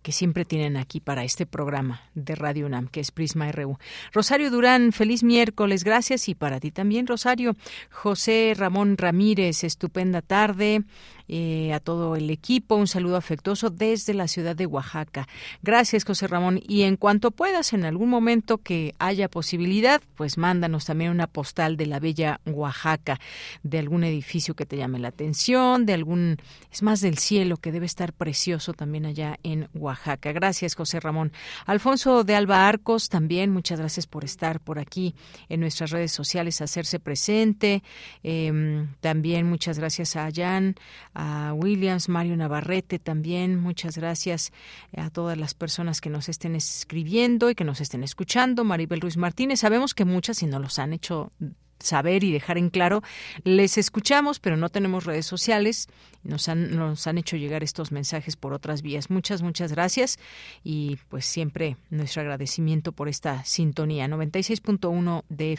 Speaker 2: que siempre tienen aquí para este programa de Radio UNAM, que es Prisma RU. Rosario Durán, feliz miércoles, gracias y para ti también, Rosario. José Ramón Ramírez, estupenda tarde. Eh, a todo el equipo. Un saludo afectuoso desde la ciudad de Oaxaca. Gracias, José Ramón. Y en cuanto puedas, en algún momento que haya posibilidad, pues mándanos también una postal de la bella Oaxaca, de algún edificio que te llame la atención, de algún, es más del cielo, que debe estar precioso también allá en Oaxaca. Gracias, José Ramón. Alfonso de Alba Arcos, también muchas gracias por estar por aquí en nuestras redes sociales, hacerse presente. Em, también muchas gracias a Jan, a Williams, Mario Navarrete también. Muchas gracias a todas las personas que nos estén escribiendo y que nos estén escuchando. Maribel Ruiz Martínez, sabemos que muchas, si no los han hecho saber y dejar en claro, les escuchamos, pero no tenemos redes sociales. Nos han, nos han hecho llegar estos mensajes por otras vías. Muchas, muchas gracias y pues siempre nuestro agradecimiento por esta sintonía. 96.1 de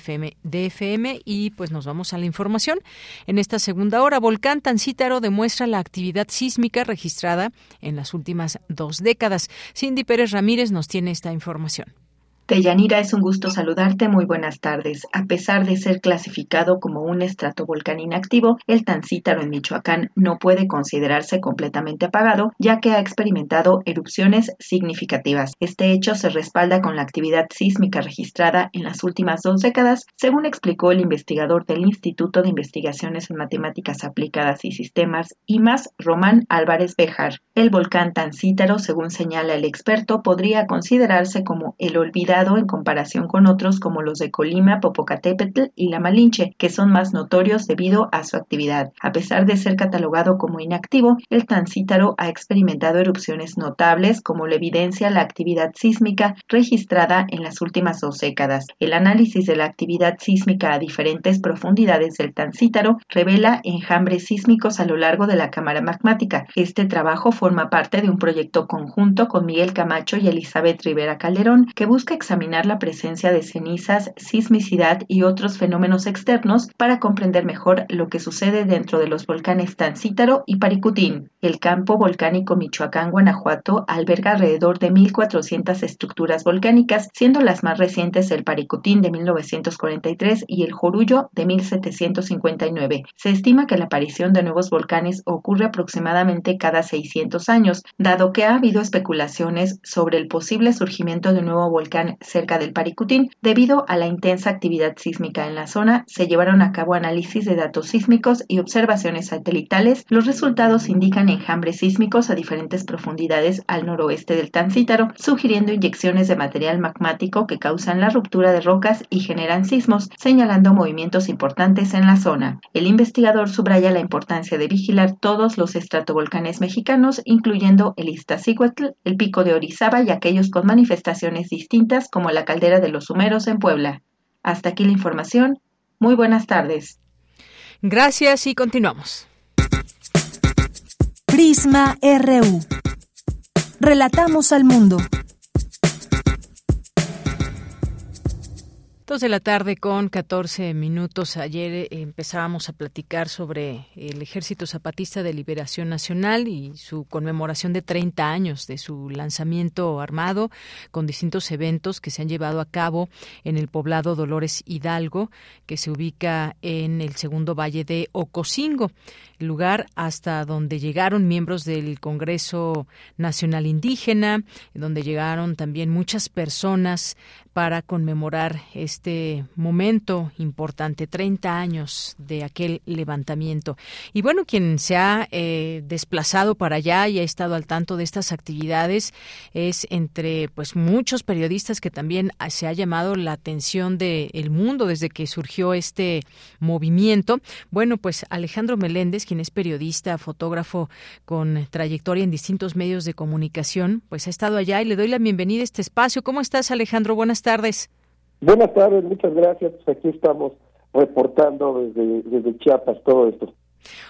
Speaker 2: FM, y pues nos vamos a la información. En esta segunda hora, Volcán Tancítaro demuestra la actividad sísmica registrada en las últimas dos décadas. Cindy Pérez Ramírez nos tiene esta información.
Speaker 31: Deyanira, es un gusto saludarte. Muy buenas tardes. A pesar de ser clasificado como un estratovolcán inactivo, el Tancítaro en Michoacán no puede considerarse completamente apagado, ya que ha experimentado erupciones significativas. Este hecho se respalda con la actividad sísmica registrada en las últimas dos décadas, según explicó el investigador del Instituto de Investigaciones en Matemáticas Aplicadas y Sistemas, IMAS, Román Álvarez Bejar. El volcán Tancítaro, según señala el experto, podría considerarse como el olvidado en comparación con otros como los de Colima, Popocatépetl y La Malinche, que son más notorios debido a su actividad. A pesar de ser catalogado como inactivo, el Tancítaro ha experimentado erupciones notables, como lo evidencia la actividad sísmica registrada en las últimas dos décadas. El análisis de la actividad sísmica a diferentes profundidades del Tancítaro revela enjambres sísmicos a lo largo de la cámara magmática. Este trabajo forma parte de un proyecto conjunto con Miguel Camacho y Elizabeth Rivera Calderón que busca examinar la presencia de cenizas, sismicidad y otros fenómenos externos para comprender mejor lo que sucede dentro de los volcanes Tancítaro y Paricutín. El campo volcánico Michoacán-Guanajuato alberga alrededor de 1.400 estructuras volcánicas, siendo las más recientes el Paricutín de 1943 y el Jorullo de 1759. Se estima que la aparición de nuevos volcanes ocurre aproximadamente cada 600 años, dado que ha habido especulaciones sobre el posible surgimiento de un nuevo volcán cerca del Paricutín. Debido a la intensa actividad sísmica en la zona, se llevaron a cabo análisis de datos sísmicos y observaciones satelitales. Los resultados indican enjambres sísmicos a diferentes profundidades al noroeste del Tancítaro, sugiriendo inyecciones de material magmático que causan la ruptura de rocas y generan sismos, señalando movimientos importantes en la zona. El investigador subraya la importancia de vigilar todos los estratovolcanes mexicanos, incluyendo el Iztaccíhuatl, el Pico de Orizaba y aquellos con manifestaciones distintas como la caldera de los Humeros en Puebla. Hasta aquí la información. Muy buenas tardes.
Speaker 2: Gracias y continuamos.
Speaker 1: Prisma RU. Relatamos al mundo.
Speaker 2: Dos de la tarde con 14 minutos. Ayer eh, empezábamos a platicar sobre el Ejército Zapatista de Liberación Nacional y su conmemoración de 30 años de su lanzamiento armado con distintos eventos que se han llevado a cabo en el poblado Dolores Hidalgo, que se ubica en el segundo valle de Ocosingo, lugar hasta donde llegaron miembros del Congreso Nacional Indígena, donde llegaron también muchas personas para conmemorar este momento importante, 30 años de aquel levantamiento. Y bueno, quien se ha eh, desplazado para allá y ha estado al tanto de estas actividades es entre pues muchos periodistas que también se ha llamado la atención del mundo desde que surgió este movimiento. Bueno, pues Alejandro Meléndez, quien es periodista, fotógrafo con trayectoria en distintos medios de comunicación, pues ha estado allá y le doy la bienvenida a este espacio. ¿Cómo estás, Alejandro? Buenas tardes.
Speaker 32: Buenas tardes, muchas gracias. Pues aquí estamos reportando desde, desde Chiapas todo esto.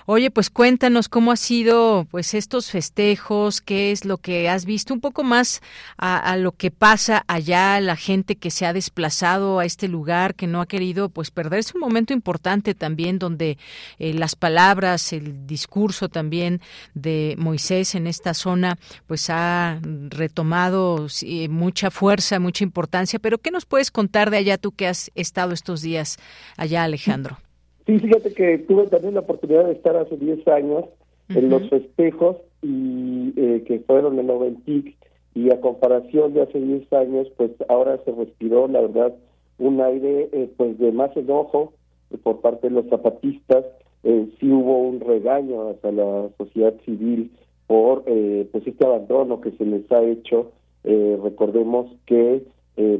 Speaker 2: Oye, pues cuéntanos cómo ha sido pues estos festejos, qué es lo que has visto, un poco más a, lo que pasa allá, la gente que se ha desplazado a este lugar, que no ha querido pues perderse un momento importante también donde eh, las palabras, el discurso también de Moisés en esta zona pues ha retomado mucha fuerza, mucha importancia, pero ¿qué nos puedes contar de allá tú que has estado estos días allá, Alejandro?
Speaker 32: Sí, fíjate que tuve también la oportunidad de estar hace 10 años en los festejos y eh, que fueron en Noventic y a comparación de hace 10 años, pues ahora se respiró, la verdad, un aire eh, pues de más enojo por parte de los zapatistas. Eh, sí hubo un regaño hacia la sociedad civil por eh, pues este abandono que se les ha hecho. recordemos que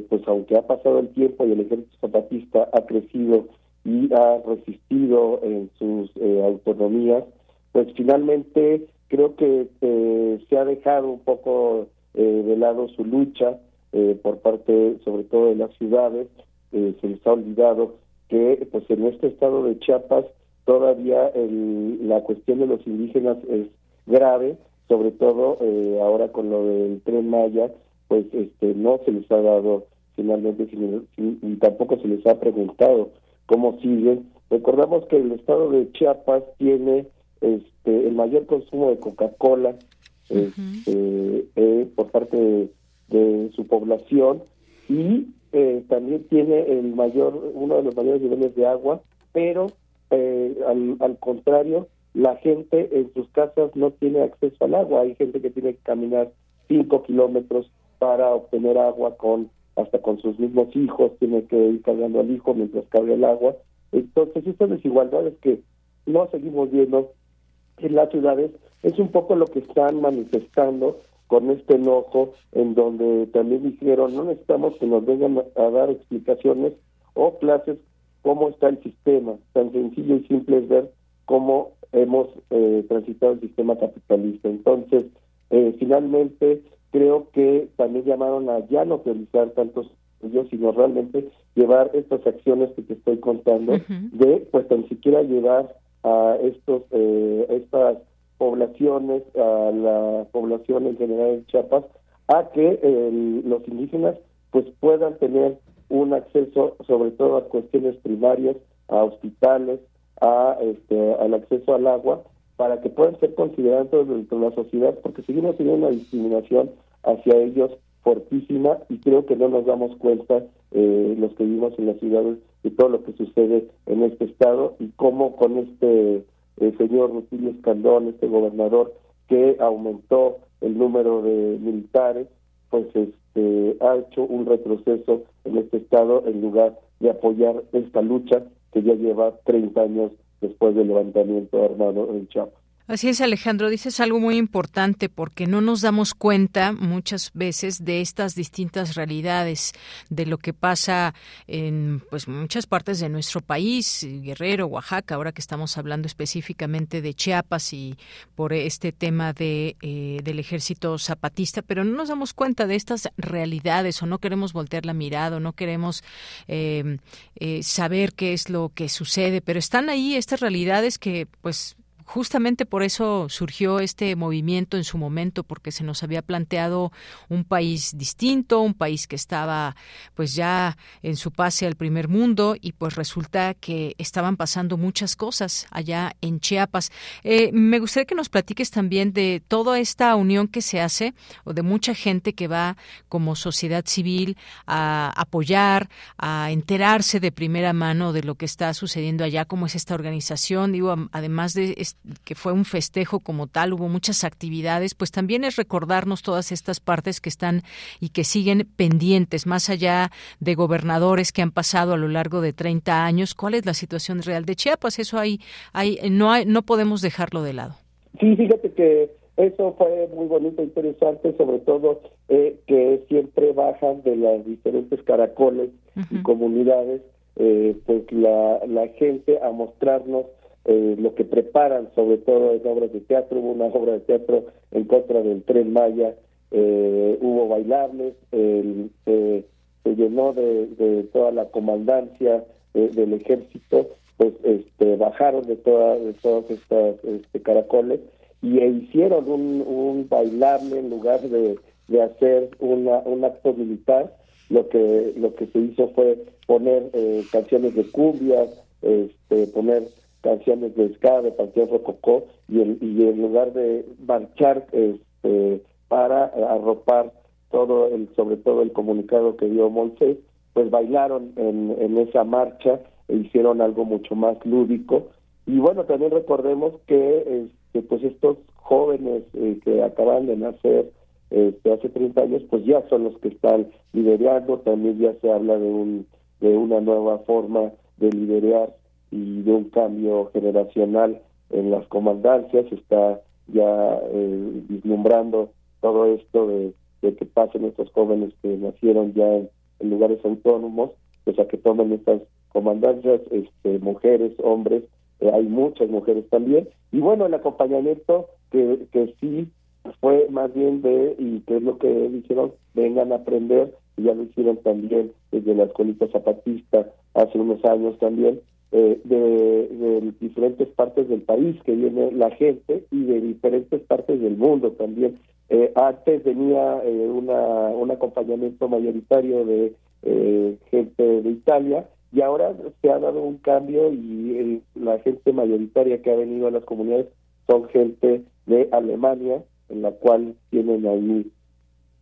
Speaker 32: pues aunque ha pasado el tiempo y el ejército zapatista ha crecido y ha resistido en sus eh, autonomías, pues finalmente creo que eh, se ha dejado un poco eh, de lado su lucha por parte sobre todo de las ciudades, se les ha olvidado que pues en este estado de Chiapas todavía el, la cuestión de los indígenas es grave, sobre todo ahora con lo del tren Maya, pues este no se les ha dado finalmente y tampoco se les ha preguntado cómo siguen. Recordamos que el estado de Chiapas tiene este, el mayor consumo de Coca-Cola este, eh, por parte de, su población y eh, también tiene el mayor uno de los mayores niveles de agua, pero eh, al, al contrario, la gente en sus casas no tiene acceso al agua. Hay gente que tiene que caminar cinco kilómetros para obtener agua con hasta con sus mismos hijos, tiene que ir cargando al hijo mientras carga el agua. Entonces, estas desigualdades que no seguimos viendo en las ciudades es un poco lo que están manifestando con este enojo, en donde también dijeron, no necesitamos que nos vengan a dar explicaciones o clases cómo está el sistema. Tan sencillo y simple es ver cómo hemos eh, transitado el sistema capitalista. Entonces, eh, finalmente, creo que también llamaron a ya no priorizar tantos ellos, sino realmente llevar estas acciones que te estoy contando, de pues tan siquiera llevar a estos eh, estas poblaciones, a la población en general en Chiapas, a que los indígenas pues puedan tener un acceso sobre todo a cuestiones primarias, a hospitales, a este, al acceso al agua, para que puedan ser considerados dentro de la sociedad, porque seguimos teniendo una discriminación hacia ellos fortísima y creo que no nos damos cuenta eh, los que vivimos en las ciudades de todo lo que sucede en este estado y cómo con este eh, señor Rutilio Escandón, este gobernador que aumentó el número de militares, pues este ha hecho un retroceso en este estado en lugar de apoyar esta lucha que ya lleva 30 años después del levantamiento armado en Chiapas.
Speaker 2: Así es, Alejandro, dices algo muy importante porque no nos damos cuenta muchas veces de estas distintas realidades, de lo que pasa en pues muchas partes de nuestro país, Guerrero, Oaxaca, ahora que estamos hablando específicamente de Chiapas y por este tema de eh, del ejército zapatista, pero no nos damos cuenta de estas realidades o no queremos voltear la mirada, o no queremos eh, eh, saber qué es lo que sucede, pero están ahí estas realidades que pues justamente por eso surgió este movimiento en su momento, porque se nos había planteado un país distinto, un país que estaba pues ya en su pase al primer mundo y pues resulta que estaban pasando muchas cosas allá en Chiapas. Eh, me gustaría que nos platiques también de toda esta unión que se hace o de mucha gente que va como sociedad civil a apoyar, a enterarse de primera mano de lo que está sucediendo allá, cómo es esta organización, digo, además de que fue un festejo como tal, hubo muchas actividades, pues también es recordarnos todas estas partes que están y que siguen pendientes, más allá de gobernadores que han pasado a lo largo de 30 años, ¿cuál es la situación real de Chiapas? Eso ahí, ahí no, hay, no podemos dejarlo de lado.
Speaker 32: Sí, fíjate que eso fue muy bonito, interesante, sobre todo eh, que siempre bajan de las diferentes caracoles y comunidades, eh, pues la, la gente a mostrarnos eh, lo que preparan, sobre todo en obras de teatro, hubo una obra de teatro en contra del tren Maya, eh, hubo bailables, se llenó de, toda la comandancia eh, del ejército, pues este, bajaron de, toda, de todos estos este, caracoles y e hicieron un, un bailable en lugar de, de hacer una, un acto militar, lo que lo que se hizo fue poner canciones de cumbias, este, poner canciones de ska, de Panteón Rococó, y, el, y en lugar de marchar este, para arropar todo el, sobre todo el comunicado que dio Moisés, pues bailaron en, en esa marcha e hicieron algo mucho más lúdico. Y bueno, también recordemos que este, pues estos jóvenes eh, que acaban de nacer este, hace 30 años, pues ya son los que están liderando, también ya se habla de, un, de una nueva forma de liderar y de un cambio generacional en las comandancias, está ya eh, vislumbrando todo esto de, que pasen estos jóvenes que nacieron ya en, lugares autónomos, pues a que tomen estas comandancias, este, mujeres, hombres, eh, hay muchas mujeres también, y bueno, el acompañamiento que, que sí fue más bien de, y que es lo que dijeron, vengan a aprender, y ya lo hicieron también desde la escuelita zapatista hace unos años también, eh, de, diferentes partes del país que viene la gente y de diferentes partes del mundo también. Eh, antes venía eh, una, un acompañamiento mayoritario de eh, gente de Italia y ahora se ha dado un cambio y la gente mayoritaria que ha venido a las comunidades son gente de Alemania, en la cual tienen ahí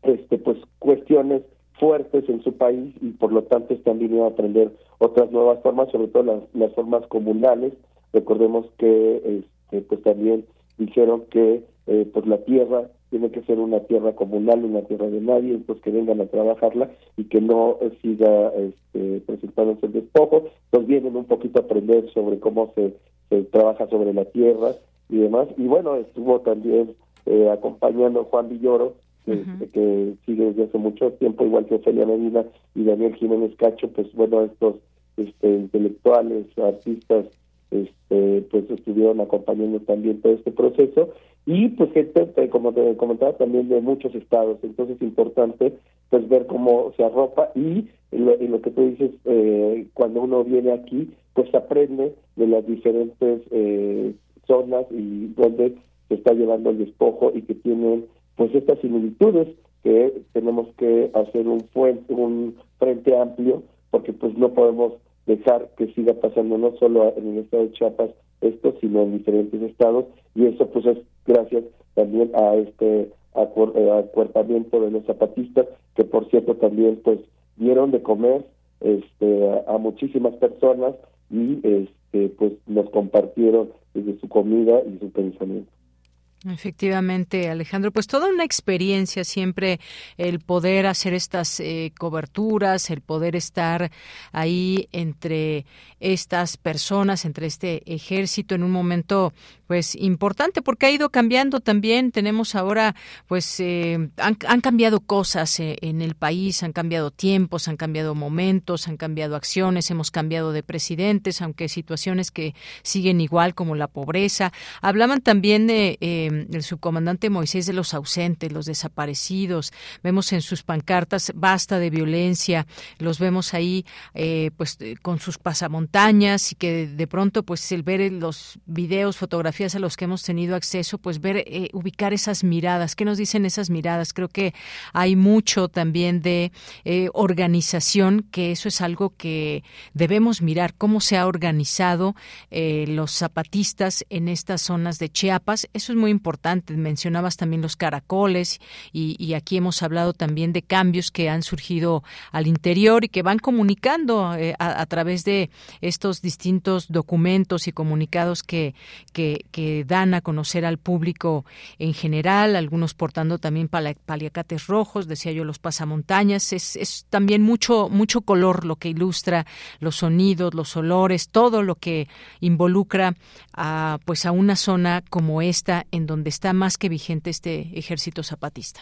Speaker 32: este pues cuestiones fuertes en su país y por lo tanto están viniendo a aprender otras nuevas formas, sobre todo las, las formas comunales. Recordemos que este, pues también dijeron que eh, pues la tierra tiene que ser una tierra comunal, una tierra de nadie, pues que vengan a trabajarla y que no siga este, presentándose el despojo. Entonces vienen un poquito a aprender sobre cómo se, se trabaja sobre la tierra y demás. Y bueno, estuvo también eh, acompañando Juan Villoro, que sigue desde hace mucho tiempo, igual que Ofelia Medina y Daniel Jiménez Cacho, pues bueno, estos este, intelectuales, artistas, este, pues estuvieron acompañando también todo este proceso y pues gente, como te comentaba, también de muchos estados, entonces es importante pues ver cómo se arropa y lo, lo que tú dices, eh, cuando uno viene aquí, pues aprende de las diferentes eh, zonas y donde se está llevando el despojo y que tienen pues estas similitudes que tenemos que hacer un, fuente, un frente amplio porque pues no podemos dejar que siga pasando no solo en el estado de Chiapas esto, sino en diferentes estados y eso pues es gracias también a este eh, acuerpamiento de los zapatistas que por cierto también pues dieron de comer este a, muchísimas personas y este pues nos compartieron desde su comida y su pensamiento.
Speaker 2: Efectivamente, Alejandro, pues toda una experiencia siempre el poder hacer estas eh, coberturas, el poder estar ahí entre estas personas, entre este ejército en un momento pues importante porque ha ido cambiando también. Tenemos ahora pues eh, han, cambiado cosas eh, en el país, han cambiado tiempos, han cambiado momentos, han cambiado acciones, hemos cambiado de presidentes, aunque situaciones que siguen igual como la pobreza. Hablaban también de el subcomandante Moisés de los ausentes, los desaparecidos. Vemos en sus pancartas basta de violencia. Los vemos ahí, eh, pues, eh, con sus pasamontañas y que de pronto, pues, el ver los videos, fotografías a los que hemos tenido acceso, pues, ver, eh, ubicar esas miradas. ¿Qué nos dicen esas miradas? Creo que hay mucho también de organización, que eso es algo que debemos mirar, cómo se ha organizado los zapatistas en estas zonas de Chiapas. Eso es muy importante Mencionabas también los caracoles y, aquí hemos hablado también de cambios que han surgido al interior y que van comunicando eh, a, través de estos distintos documentos y comunicados que, que, dan a conocer al público en general, algunos portando también paliacates rojos, decía yo, los pasamontañas. Es, es también mucho, mucho color lo que ilustra los sonidos, los olores, todo lo que involucra a, pues a una zona como esta en donde está más que vigente este ejército zapatista.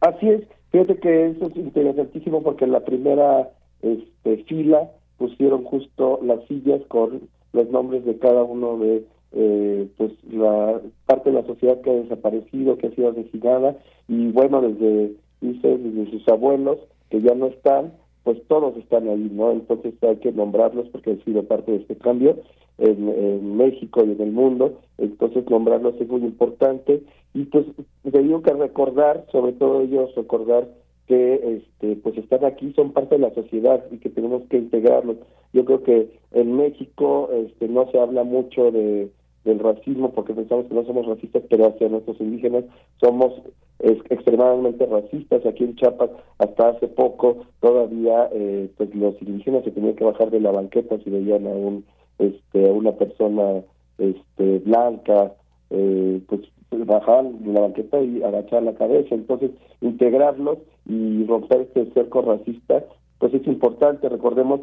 Speaker 32: Así es, fíjate que eso es interesantísimo porque en la primera este, fila pusieron justo las sillas con los nombres de cada uno de eh, pues la parte de la sociedad que ha desaparecido, que ha sido asesinada y bueno desde dice desde sus abuelos que ya no están pues todos están ahí, ¿no? Entonces hay que nombrarlos porque han sido parte de este cambio en, México y en el mundo, entonces nombrarlos es muy importante y pues digo que recordar, sobre todo ellos recordar que este pues están aquí, son parte de la sociedad y que tenemos que integrarlos. Yo creo que en México este no se habla mucho de del racismo porque pensamos que no somos racistas, pero hacia nuestros indígenas somos extremadamente racistas. Aquí en Chiapas, hasta hace poco, todavía eh, pues los indígenas se tenían que bajar de la banqueta si veían a un este a una persona este blanca, eh, pues bajar de la banqueta y agachar la cabeza. Entonces, integrarlos y romper este cerco racista, pues es importante. Recordemos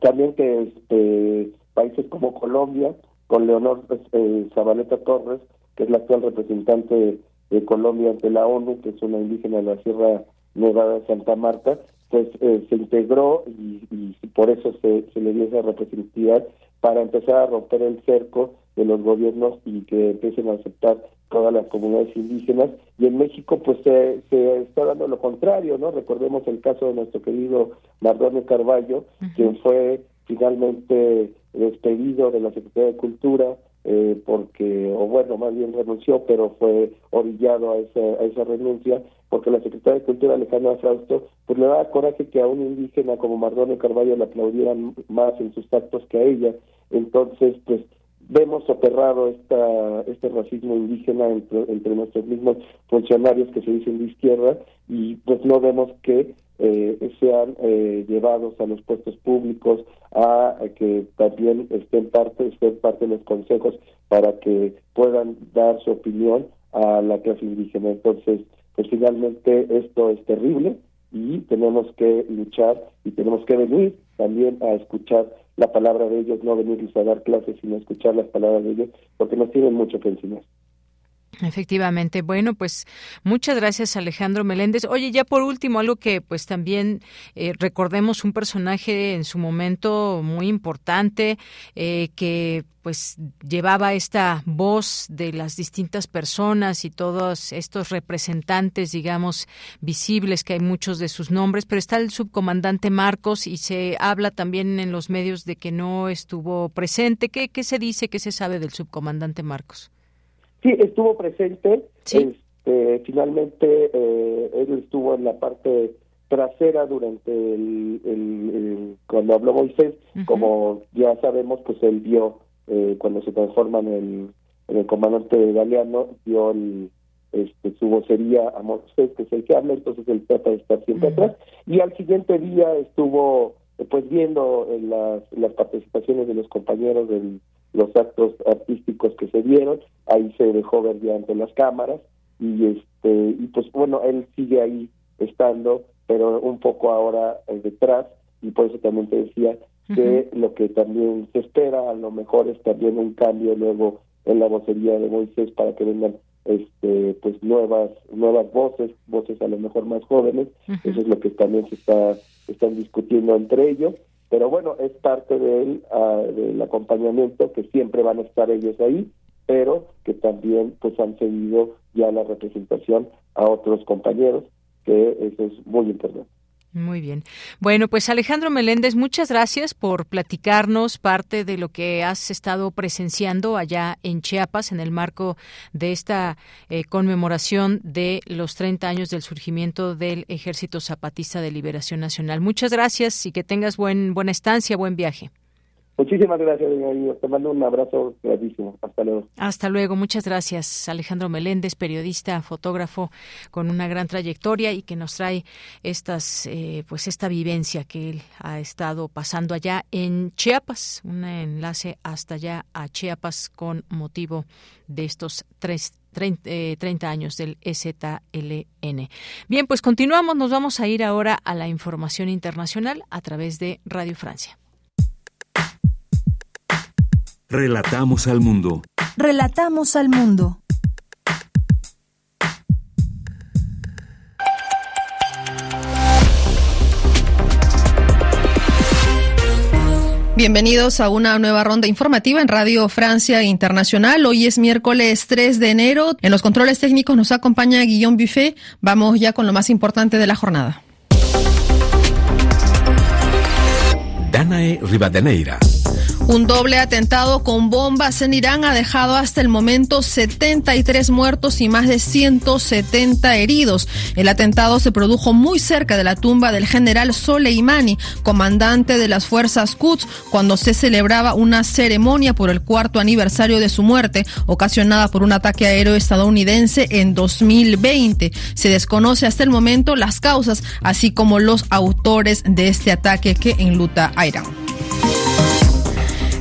Speaker 32: también que este países como Colombia con Leonor eh, Zabaleta Torres, que es la actual representante de Colombia ante la ONU, que es una indígena de la Sierra Nevada de Santa Marta, pues eh, se integró y, por eso se, le dio esa representatividad para empezar a romper el cerco de los gobiernos y que empiecen a aceptar todas las comunidades indígenas. Y en México, pues se, se está dando lo contrario, ¿no? Recordemos el caso de nuestro querido Mardonio Carballo, quien fue finalmente despedido de la Secretaría de Cultura eh, porque, o bueno, más bien renunció, pero fue orillado a esa, a esa renuncia porque la Secretaría de Cultura, Alejandra Frausto, pues le da coraje que a un indígena como Mardonio Carballo le aplaudieran más en sus actos que a ella. Entonces, pues vemos soterrado esta, este racismo indígena entre, entre nuestros mismos funcionarios que se dicen de izquierda y pues no vemos que eh, sean eh, llevados a los puestos públicos, a, que también estén parte, estén parte de los consejos para que puedan dar su opinión a la clase indígena. Entonces, pues finalmente esto es terrible y tenemos que luchar y tenemos que venir también a escuchar la palabra de ellos, no venirles a dar clases, sino escuchar las palabras de ellos, porque nos tienen mucho que enseñar.
Speaker 2: Efectivamente. Bueno, pues muchas gracias Alejandro Meléndez. Oye, ya por último, algo que pues también eh, recordemos un personaje en su momento muy importante eh, que pues llevaba esta voz de las distintas personas y todos estos representantes, digamos, visibles, que hay muchos de sus nombres, pero está el subcomandante Marcos y se habla también en los medios de que no estuvo presente. ¿Qué, qué se dice, qué se sabe del subcomandante Marcos?
Speaker 32: Sí, estuvo presente.
Speaker 2: Sí.
Speaker 32: eh, finalmente eh, él estuvo en la parte trasera durante el, cuando habló Moisés, como ya sabemos, pues él vio eh, cuando se transforma en el, en el comandante Galeano, dio el, este, su vocería a Moisés, que es el que habla, entonces él trata de estar siempre atrás. Y al siguiente día estuvo pues viendo las, las participaciones de los compañeros de los actos artísticos que se dieron, ahí se dejó ver ya ante las cámaras y este y pues bueno, él sigue ahí estando, pero un poco ahora detrás y por eso también te decía que lo que también se espera a lo mejor es también un cambio luego en la vocería de Moisés para que vengan este pues nuevas nuevas voces voces a lo mejor más jóvenes. Eso es lo que también se está están discutiendo entre ellos pero bueno es parte del ah, del acompañamiento que siempre van a estar ellos ahí pero que también pues han cedido ya la representación a otros compañeros que eso es muy importante
Speaker 2: muy bien. Bueno, pues Alejandro Meléndez, muchas gracias por platicarnos parte de lo que has estado presenciando allá en Chiapas en el marco de esta eh, conmemoración de los 30 años del surgimiento del Ejército Zapatista de Liberación Nacional. Muchas gracias y que tengas buen, buena estancia, buen viaje.
Speaker 32: Muchísimas gracias, Te mando un abrazo gratísimo. Hasta luego.
Speaker 2: Hasta luego. Muchas gracias, Alejandro Meléndez, periodista, fotógrafo con una gran trayectoria y que nos trae estas, eh, pues esta vivencia que él ha estado pasando allá en Chiapas. Un enlace hasta allá a Chiapas con motivo de estos tres 30, eh, años del EZLN. Bien, pues continuamos. Nos vamos a ir ahora a la información internacional a través de Radio Francia.
Speaker 24: Relatamos al mundo.
Speaker 1: Relatamos al mundo.
Speaker 33: Bienvenidos a una nueva ronda informativa en Radio Francia Internacional. Hoy es miércoles 3 de enero. En los controles técnicos nos acompaña Guillaume Buffet. Vamos ya con lo más importante de la jornada.
Speaker 24: Danae Rivadeneira.
Speaker 33: Un doble atentado con bombas en Irán ha dejado hasta el momento 73 muertos y más de 170 heridos. El atentado se produjo muy cerca de la tumba del general Soleimani, comandante de las fuerzas Quds, cuando se celebraba una ceremonia por el cuarto aniversario de su muerte, ocasionada por un ataque aéreo estadounidense en 2020. Se desconoce hasta el momento las causas, así como los autores de este ataque que enluta a Irán.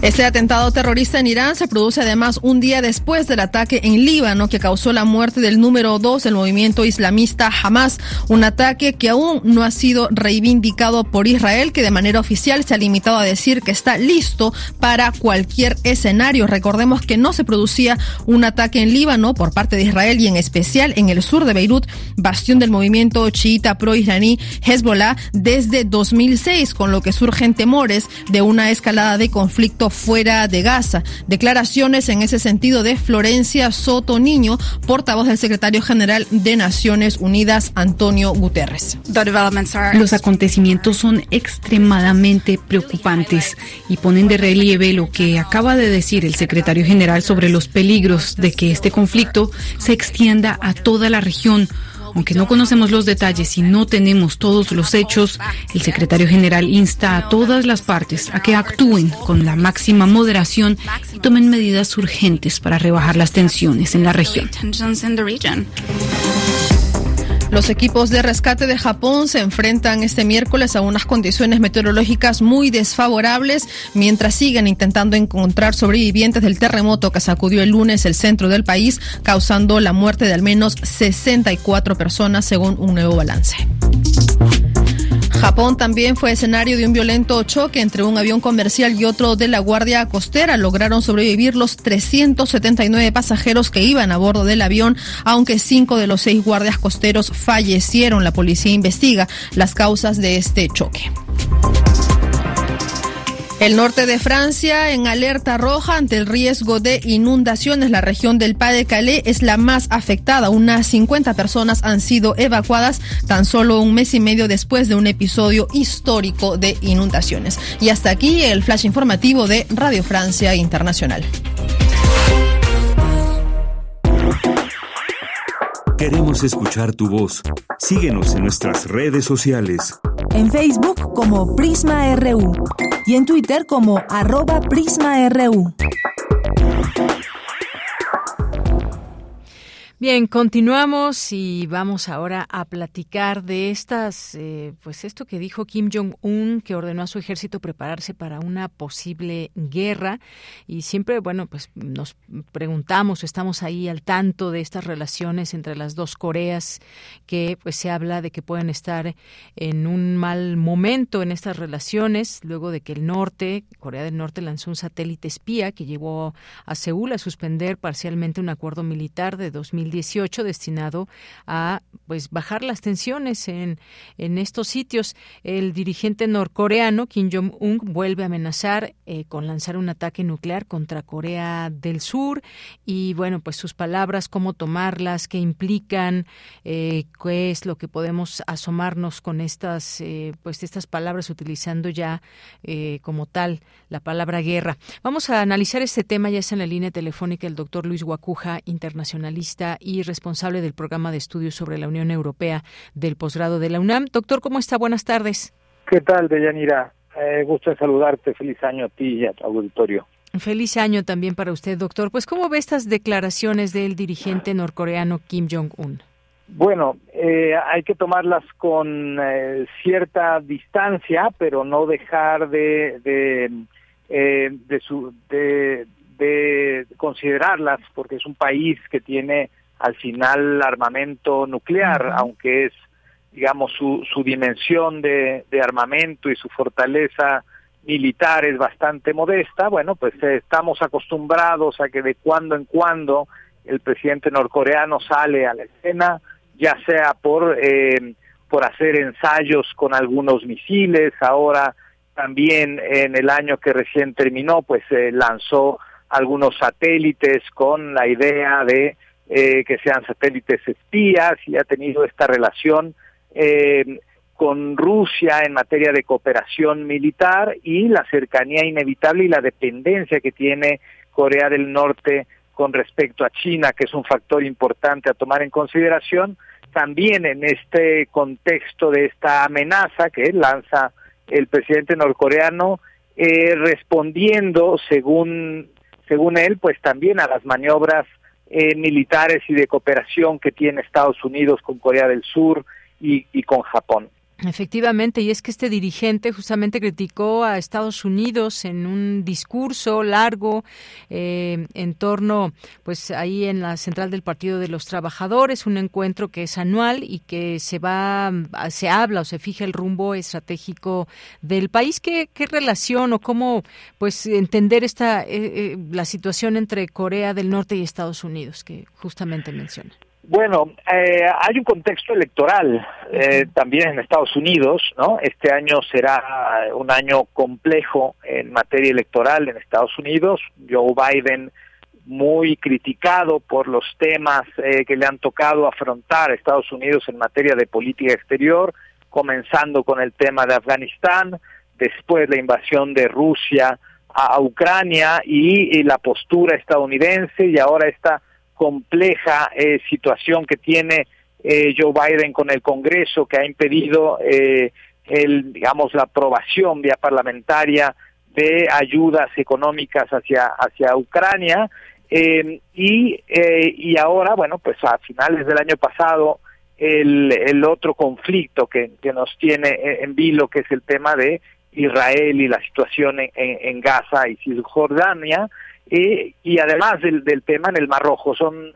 Speaker 33: Este atentado terrorista en Irán se produce además un día después del ataque en Líbano que causó la muerte del número dos del movimiento islamista Hamas, un ataque que aún no ha sido reivindicado por Israel, que de manera oficial se ha limitado a decir que está listo para cualquier escenario. Recordemos que no se producía un ataque en Líbano por parte de Israel y en especial en el sur de Beirut, bastión del movimiento chiita pro-iraní Hezbollah desde 2006, con lo que surgen temores de una escalada de conflicto fuera de Gaza. Declaraciones en ese sentido de Florencia Soto Niño, portavoz del secretario general de Naciones Unidas, Antonio Guterres.
Speaker 34: Los acontecimientos son extremadamente preocupantes y ponen de relieve lo que acaba de decir el secretario general sobre los peligros de que este conflicto se extienda a toda la región aunque no conocemos los detalles y no tenemos todos los hechos, el secretario general insta a todas las partes a que actúen con la máxima moderación y tomen medidas urgentes para rebajar las tensiones en la región.
Speaker 33: Los equipos de rescate de Japón se enfrentan este miércoles a unas condiciones meteorológicas muy desfavorables mientras siguen intentando encontrar sobrevivientes del terremoto que sacudió el lunes el centro del país, causando la muerte de al menos 64 personas según un nuevo balance. Japón también fue escenario de un violento choque entre un avión comercial y otro de la Guardia Costera. Lograron sobrevivir los 379 pasajeros que iban a bordo del avión, aunque cinco de los seis guardias costeros fallecieron. La policía investiga las causas de este choque. El norte de Francia en alerta roja ante el riesgo de inundaciones. La región del Pas-de-Calais es la más afectada. Unas 50 personas han sido evacuadas tan solo un mes y medio después de un episodio histórico de inundaciones. Y hasta aquí el flash informativo de Radio Francia Internacional.
Speaker 24: Queremos escuchar tu voz. Síguenos en nuestras redes sociales.
Speaker 1: En Facebook como Prisma RU y en Twitter como arroba PrismaRU.
Speaker 2: Bien, continuamos y vamos ahora a platicar de estas, eh, pues esto que dijo Kim Jong-un, que ordenó a su ejército prepararse para una posible guerra. Y siempre, bueno, pues nos preguntamos, estamos ahí al tanto de estas relaciones entre las dos Coreas, que pues se habla de que pueden estar en un mal momento en estas relaciones, luego de que el norte, Corea del Norte, lanzó un satélite espía que llevó a Seúl a suspender parcialmente un acuerdo militar de 2000 18 destinado a pues bajar las tensiones en, en estos sitios. El dirigente norcoreano Kim Jong-un vuelve a amenazar eh, con lanzar un ataque nuclear contra Corea del Sur y bueno, pues sus palabras, cómo tomarlas, qué implican, eh, qué es lo que podemos asomarnos con estas eh, pues estas palabras utilizando ya como tal la palabra guerra. Vamos a analizar este tema ya está en la línea telefónica el doctor Luis Guacuja, internacionalista y responsable del programa de estudios sobre la Unión Europea del posgrado de la UNAM. Doctor, ¿cómo está? Buenas tardes.
Speaker 35: ¿Qué tal, Deyanira? Eh, gusto en saludarte. Feliz año a ti y a tu auditorio.
Speaker 2: Feliz año también para usted, doctor. Pues, ¿cómo ve estas declaraciones del dirigente norcoreano Kim Jong-un?
Speaker 35: Bueno, eh, hay que tomarlas con eh, cierta distancia, pero no dejar de de, eh, de, su, de, de considerarlas, porque es un país que tiene al final armamento nuclear, aunque es, digamos, su, su dimensión de, de, armamento y su fortaleza militar es bastante modesta, bueno, pues eh, estamos acostumbrados a que de cuando en cuando el presidente norcoreano sale a la escena, ya sea por, eh, por hacer ensayos con algunos misiles, ahora también en el año que recién terminó, pues eh, lanzó algunos satélites con la idea de eh, que sean satélites espías y ha tenido esta relación eh, con Rusia en materia de cooperación militar y la cercanía inevitable y la dependencia que tiene Corea del Norte con respecto a China, que es un factor importante a tomar en consideración, también en este contexto de esta amenaza que lanza el presidente norcoreano, eh, respondiendo, según, según él, pues también a las maniobras eh, militares y de cooperación que tiene Estados Unidos con Corea del Sur y, y con Japón.
Speaker 2: Efectivamente, y es que este dirigente justamente criticó a Estados Unidos en un discurso largo eh, en torno, pues ahí en la central del Partido de los Trabajadores, un encuentro que es anual y que se va, se habla o se fija el rumbo estratégico del país. ¿Qué, relación o cómo, pues, entender esta eh, eh, la situación entre Corea del Norte y Estados Unidos que justamente menciona?
Speaker 35: Bueno, eh, hay un contexto electoral eh, también en Estados Unidos, ¿no? Este año será un año complejo en materia electoral en Estados Unidos. Joe Biden muy criticado por los temas eh, que le han tocado afrontar a Estados Unidos en materia de política exterior, comenzando con el tema de Afganistán, después la invasión de Rusia a, Ucrania y, y la postura estadounidense y ahora esta compleja eh, situación que tiene eh, Joe Biden con el Congreso que ha impedido eh, el digamos la aprobación vía parlamentaria de ayudas económicas hacia hacia Ucrania. Y y ahora bueno pues a finales del año pasado el, el otro conflicto que, que nos tiene en vilo que es el tema de Israel y la situación en, en Gaza y Cisjordania y, y además del, del tema en el Mar Rojo. Son,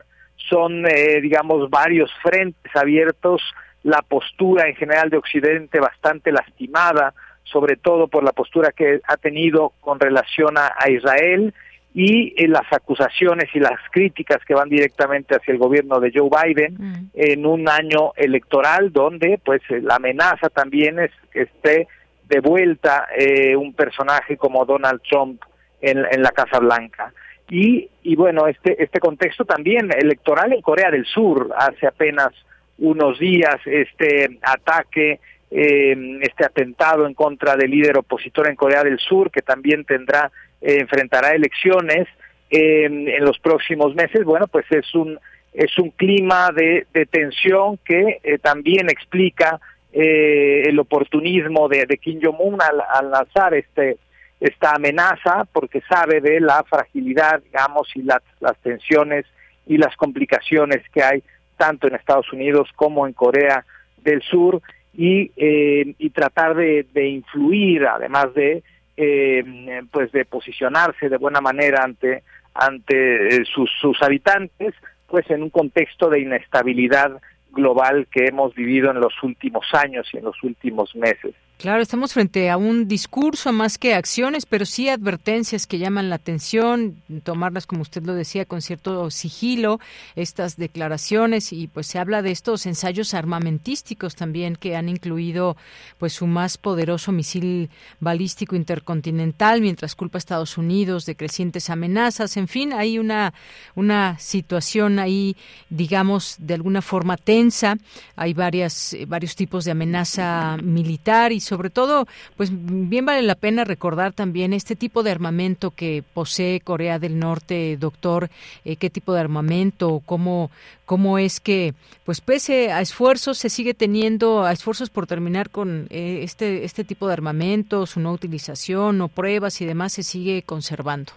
Speaker 35: son eh, digamos, varios frentes abiertos, la postura en general de Occidente bastante lastimada, sobre todo por la postura que ha tenido con relación a, a Israel y eh, las acusaciones y las críticas que van directamente hacia el gobierno de Joe Biden mm. en un año electoral donde pues eh, la amenaza también es que esté de vuelta eh, un personaje como Donald Trump en, la Casa Blanca. Y, y bueno, este, este contexto también electoral en Corea del Sur, hace apenas unos días, este ataque, eh, este atentado en contra del líder opositor en Corea del Sur, que también tendrá, eh, enfrentará elecciones en los próximos meses, bueno, pues es un es un clima de, tensión que eh, también explica eh, el oportunismo de, Kim Jong-un al, lanzar este esta amenaza porque sabe de la fragilidad, digamos, y las, las tensiones y las complicaciones que hay tanto en Estados Unidos como en Corea del Sur y, eh, y tratar de, de, influir, además de eh, pues de posicionarse de buena manera ante ante sus, sus habitantes, pues en un contexto de inestabilidad global que hemos vivido en los últimos años y en los últimos meses.
Speaker 2: Claro, estamos frente a un discurso más que acciones, pero sí advertencias que llaman la atención, tomarlas, como usted lo decía, con cierto sigilo, estas declaraciones, y pues se habla de estos ensayos armamentísticos también que han incluido pues su más poderoso misil balístico intercontinental, mientras culpa a Estados Unidos de crecientes amenazas. En fin, hay una, una situación ahí, digamos, de alguna forma tensa. Hay varias, varios tipos de amenaza militar y sobre todo, pues bien vale la pena recordar también este tipo de armamento que posee Corea del Norte, doctor, eh, qué tipo de armamento, cómo, cómo es que, pues pese a esfuerzos, se sigue teniendo, a esfuerzos por terminar con eh, este, este tipo de armamento, su no utilización o pruebas y demás, se sigue conservando.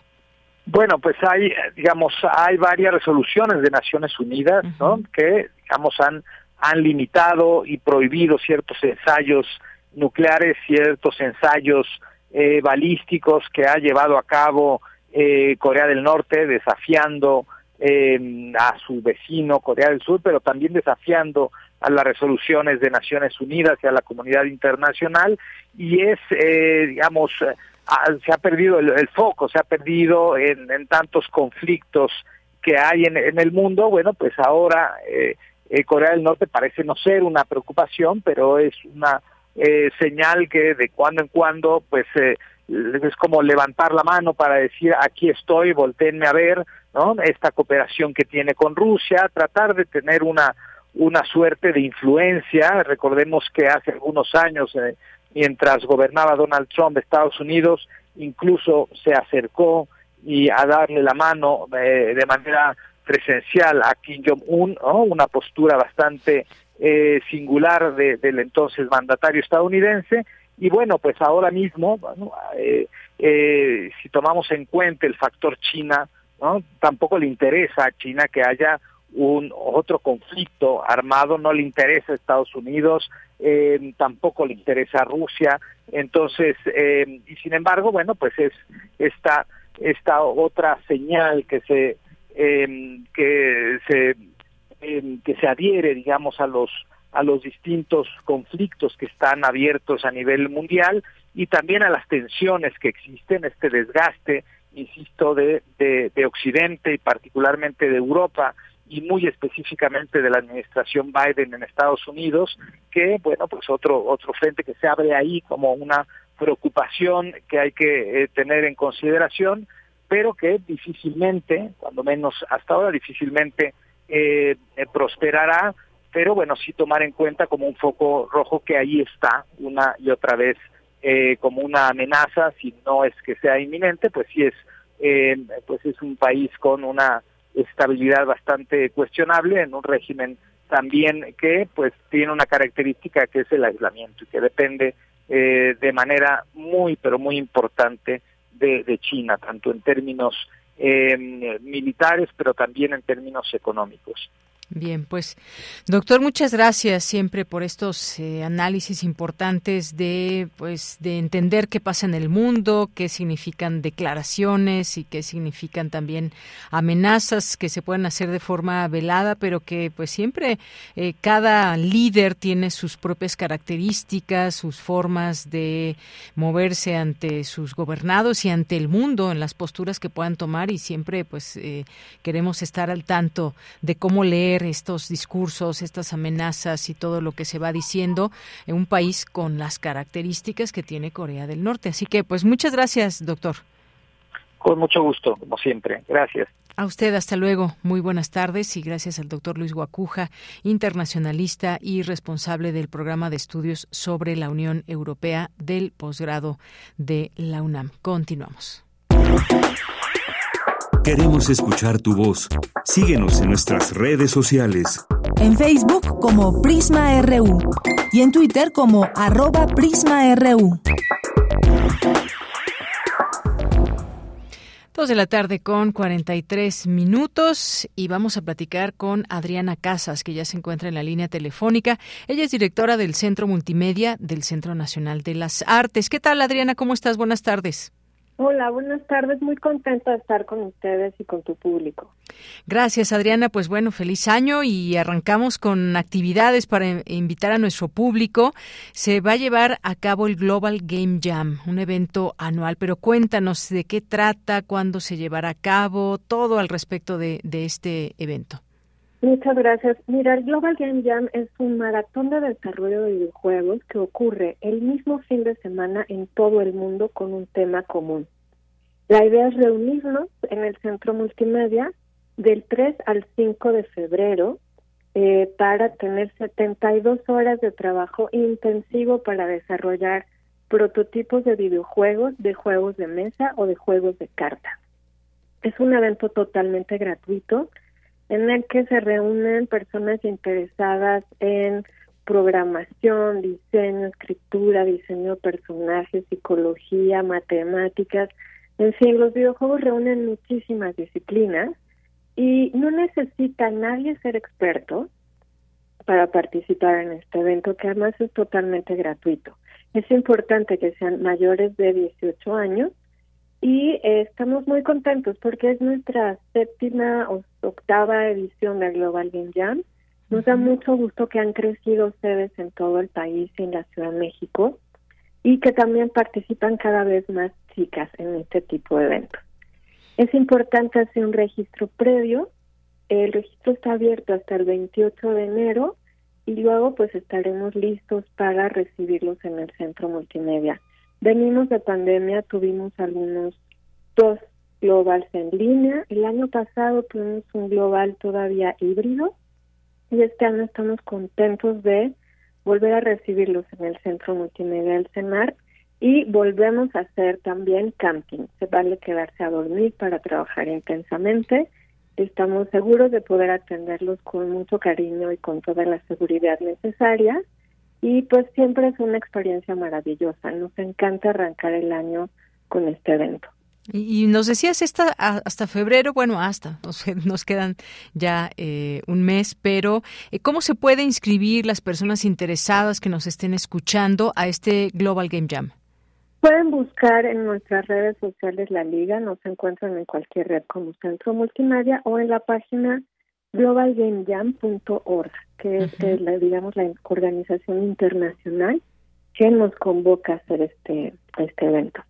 Speaker 35: Bueno, pues hay, digamos, hay varias resoluciones de Naciones Unidas, ¿no? Que, digamos, han han limitado y prohibido ciertos ensayos nucleares, ciertos ensayos eh, balísticos que ha llevado a cabo eh, Corea del Norte, desafiando eh, a su vecino Corea del Sur, pero también desafiando a las resoluciones de Naciones Unidas y a la comunidad internacional, y es, digamos, se ha perdido el, foco, se ha perdido en, tantos conflictos que hay en, en, el mundo, bueno, pues ahora Corea del Norte parece no ser una preocupación, pero es una eh, señal que de cuando en cuando, pues eh, es como levantar la mano para decir aquí estoy, volteenme a ver, ¿no? Esta cooperación que tiene con Rusia, tratar de tener una una suerte de influencia. Recordemos que hace algunos años, eh, mientras gobernaba Donald Trump de Estados Unidos, incluso se acercó y a darle la mano de manera presencial a Kim Jong-un, una postura bastante eh, singular del entonces mandatario estadounidense. Y bueno, pues ahora mismo, eh, eh, si tomamos en cuenta el factor China, ¿no? tampoco le interesa a China que haya un otro conflicto armado, no le interesa a Estados Unidos, tampoco le interesa a Rusia. Entonces, y sin embargo, bueno, pues es esta, esta otra señal que se, que se que se adhiere, digamos, a los a los distintos conflictos que están abiertos a nivel mundial y también a las tensiones que existen, este desgaste, insisto, de, de, Occidente y particularmente de Europa y muy específicamente de la administración Biden en Estados Unidos, que, bueno, pues otro, otro frente que se abre ahí como una preocupación que hay que eh, tener en consideración, pero que difícilmente, cuando menos hasta ahora, difícilmente eh, eh, prosperará, pero bueno, sí tomar en cuenta como un foco rojo que ahí está una y otra vez eh, como una amenaza, si no es que sea inminente, pues sí es, eh, pues es un país con una estabilidad bastante cuestionable, en un régimen también que pues tiene una característica que es el aislamiento y que depende de manera muy pero muy importante de China, tanto en términos eh, militares, pero también en términos económicos.
Speaker 2: Bien, pues doctor, muchas gracias siempre por estos eh, análisis importantes de pues de entender qué pasa en el mundo, qué significan declaraciones y qué significan también amenazas que se pueden hacer de forma velada, pero que pues siempre eh, cada líder tiene sus propias características, sus formas de moverse ante sus gobernados y ante el mundo en las posturas que puedan tomar y siempre pues eh, queremos estar al tanto de cómo leer estos discursos, estas amenazas y todo lo que se va diciendo en un país con las características que tiene Corea del Norte. Así que, pues muchas gracias, doctor.
Speaker 35: Con mucho gusto, como siempre. Gracias.
Speaker 2: A usted, hasta luego. Muy buenas tardes y gracias al doctor Luis Guacuja, internacionalista y responsable del programa de estudios sobre la Unión Europea del posgrado de la UNAM. Continuamos.
Speaker 24: Queremos escuchar tu voz. Síguenos en nuestras redes sociales.
Speaker 1: En Facebook como Prisma RU y en Twitter como arroba PrismaRU.
Speaker 2: Dos de la tarde con 43 minutos y vamos a platicar con Adriana Casas, que ya se encuentra en la línea telefónica. Ella es directora del Centro Multimedia del Centro Nacional de las Artes. ¿Qué tal, Adriana? ¿Cómo estás? Buenas tardes.
Speaker 36: Hola, buenas tardes. Muy contenta de estar con ustedes y con tu público.
Speaker 2: Gracias, Adriana. Pues bueno, feliz año y arrancamos con actividades para invitar a nuestro público. Se va a llevar a cabo el Global Game Jam, un evento anual, pero cuéntanos de qué trata, cuándo se llevará a cabo, todo al respecto de, de este evento.
Speaker 36: Muchas gracias. Mira, el Global Game Jam es un maratón de desarrollo de videojuegos que ocurre el mismo fin de semana en todo el mundo con un tema común. La idea es reunirnos en el Centro Multimedia del 3 al 5 de febrero eh, para tener 72 horas de trabajo intensivo para desarrollar prototipos de videojuegos, de juegos de mesa o de juegos de cartas. Es un evento totalmente gratuito en el que se reúnen personas interesadas en programación, diseño, escritura, diseño de personajes, psicología, matemáticas. En fin, los videojuegos reúnen muchísimas disciplinas y no necesita nadie ser experto para participar en este evento, que además es totalmente gratuito. Es importante que sean mayores de 18 años y eh, estamos muy contentos porque es nuestra séptima o octava edición del Global Game Jam. Nos da mucho gusto que han crecido sedes en todo el país y en la Ciudad de México y que también participan cada vez más chicas en este tipo de eventos. Es importante hacer un registro previo. El registro está abierto hasta el 28 de enero y luego pues estaremos listos para recibirlos en el centro multimedia. Venimos de pandemia, tuvimos algunos dos globals en línea. El año pasado tuvimos un global todavía híbrido y este año estamos contentos de volver a recibirlos en el Centro Multimedia del CEMAR y volvemos a hacer también camping. Se vale quedarse a dormir para trabajar intensamente. Estamos seguros de poder atenderlos con mucho cariño y con toda la seguridad necesaria y pues siempre es una experiencia maravillosa. Nos encanta arrancar el año con este evento.
Speaker 2: Y, nos decías esta, hasta febrero, bueno, hasta, nos, quedan ya eh, un mes, pero eh, ¿cómo se puede inscribir las personas interesadas que nos estén escuchando a este Global Game Jam?
Speaker 36: Pueden buscar en nuestras redes sociales la liga, nos encuentran en cualquier red como Centro Multimedia o en la página globalgamejam.org, que es eh, la, digamos la organización internacional que nos convoca a hacer este este evento.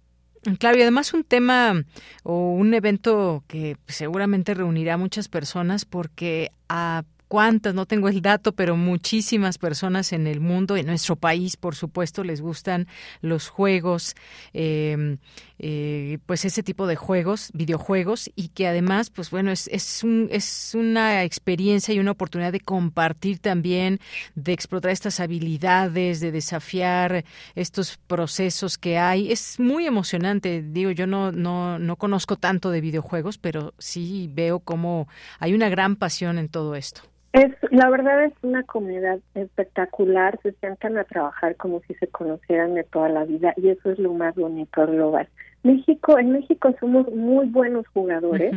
Speaker 2: Claro, y además un tema o un evento que seguramente reunirá a muchas personas porque a cuántas, no tengo el dato, pero muchísimas personas en el mundo, en nuestro país, por supuesto, les gustan los juegos, em, eh, pues ese tipo de juegos, videojuegos, y que además, pues bueno, es, es, un, es una experiencia y una oportunidad de compartir también, de explotar estas habilidades, de desafiar estos procesos que hay. Es muy emocionante, digo, yo no, no, no conozco tanto de videojuegos, pero sí veo cómo hay una gran pasión en todo esto.
Speaker 36: Es, la verdad es una comunidad espectacular, se sientan a trabajar como si se conocieran de toda la vida y eso es lo más bonito global. México, en México somos muy buenos jugadores,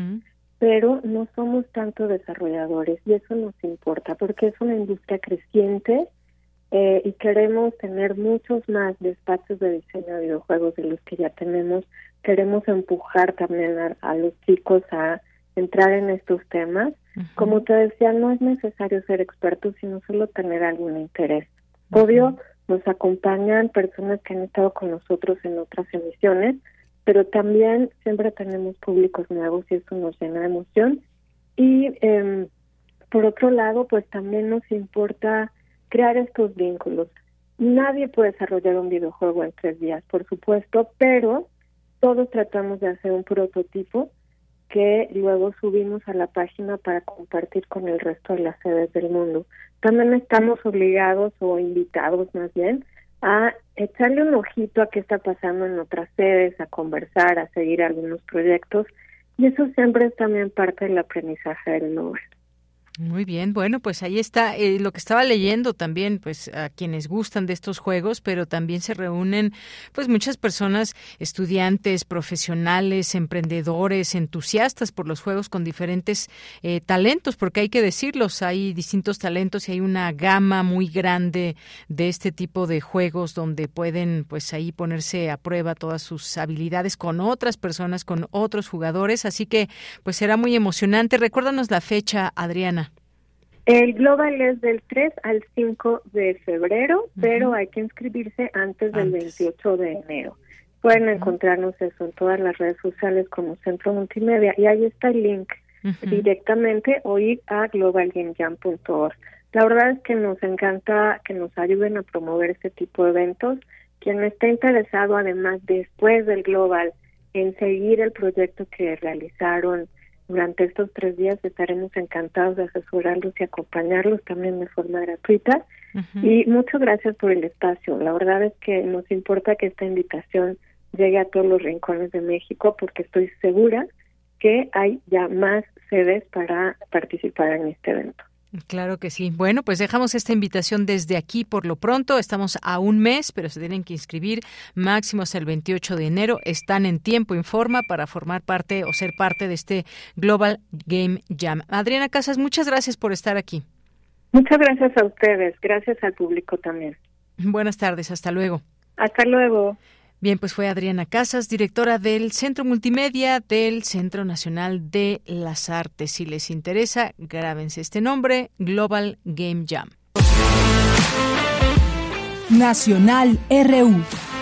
Speaker 36: pero no somos tanto desarrolladores y eso nos importa porque es una industria creciente eh, y queremos tener muchos más despachos de diseño de videojuegos de los que ya tenemos. Queremos empujar también a los chicos a entrar en estos temas como te decía, no es necesario ser experto, sino solo tener algún interés. Obvio, nos acompañan personas que han estado con nosotros en otras emisiones, pero también siempre tenemos públicos nuevos y eso nos llena de emoción. Y eh, por otro lado, pues también nos importa crear estos vínculos. Nadie puede desarrollar un videojuego en tres días, por supuesto, pero todos tratamos de hacer un prototipo que luego subimos a la página para compartir con el resto de las sedes del mundo. También estamos obligados o invitados más bien a echarle un ojito a qué está pasando en otras sedes, a conversar, a seguir algunos proyectos Y eso siempre es también parte del aprendizaje del Nobel.
Speaker 2: Muy bien, bueno, pues ahí está eh, lo que estaba leyendo también, pues a quienes gustan de estos juegos, pero también se reúnen pues muchas personas, estudiantes, profesionales, emprendedores, entusiastas por los juegos con diferentes eh, talentos, porque hay que decirlos, hay distintos talentos y hay una gama muy grande de este tipo de juegos donde pueden pues ahí ponerse a prueba todas sus habilidades con otras personas, con otros jugadores, así que pues será muy emocionante. Recuérdanos la fecha, Adriana.
Speaker 36: El global es del 3 al 5 de febrero, pero hay que inscribirse antes del 28 de enero. Pueden encontrarnos eso en todas las redes sociales como Centro Multimedia y ahí está el link directamente o ir a globalgamejam.org. La verdad es que nos encanta que nos ayuden a promover este tipo de eventos. Quien esté interesado, además, después del Global, en seguir el proyecto que realizaron durante estos tres días estaremos encantados de asesorarlos y acompañarlos también de forma gratuita. Y muchas gracias por el espacio. La verdad es que nos importa que esta invitación llegue a todos los rincones de México porque estoy segura que hay ya más sedes para participar en este evento.
Speaker 2: Claro que sí. Bueno, pues dejamos esta invitación desde aquí por lo pronto. Estamos a un mes, pero se tienen que inscribir máximo hasta el 28 de enero. Están en tiempo, en forma para formar parte o ser parte de este Global Game Jam. Adriana Casas, muchas gracias por estar aquí.
Speaker 36: Muchas gracias a ustedes. Gracias al público también.
Speaker 2: Buenas tardes. Hasta luego.
Speaker 36: Hasta luego.
Speaker 2: Bien, pues fue Adriana Casas, directora del Centro Multimedia del Centro Nacional de las Artes. Si les interesa, grábense este nombre, Global Game Jam.
Speaker 1: Nacional RU.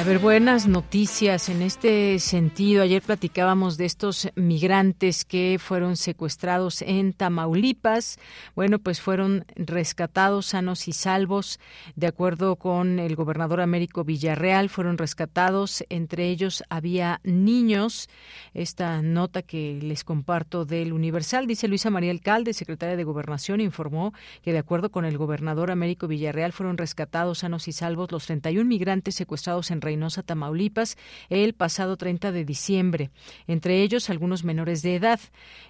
Speaker 2: A ver, buenas noticias en este sentido. Ayer platicábamos de estos migrantes que fueron secuestrados en Tamaulipas. Bueno, pues fueron rescatados sanos y salvos. De acuerdo con el gobernador Américo Villarreal, fueron rescatados. Entre ellos había niños. Esta nota que les comparto del Universal, dice Luisa María Alcalde, secretaria de Gobernación, informó que de acuerdo con el gobernador Américo Villarreal fueron rescatados sanos y salvos los 31 migrantes secuestrados en Reynosa, Tamaulipas, el pasado 30 de diciembre. Entre ellos, algunos menores de edad.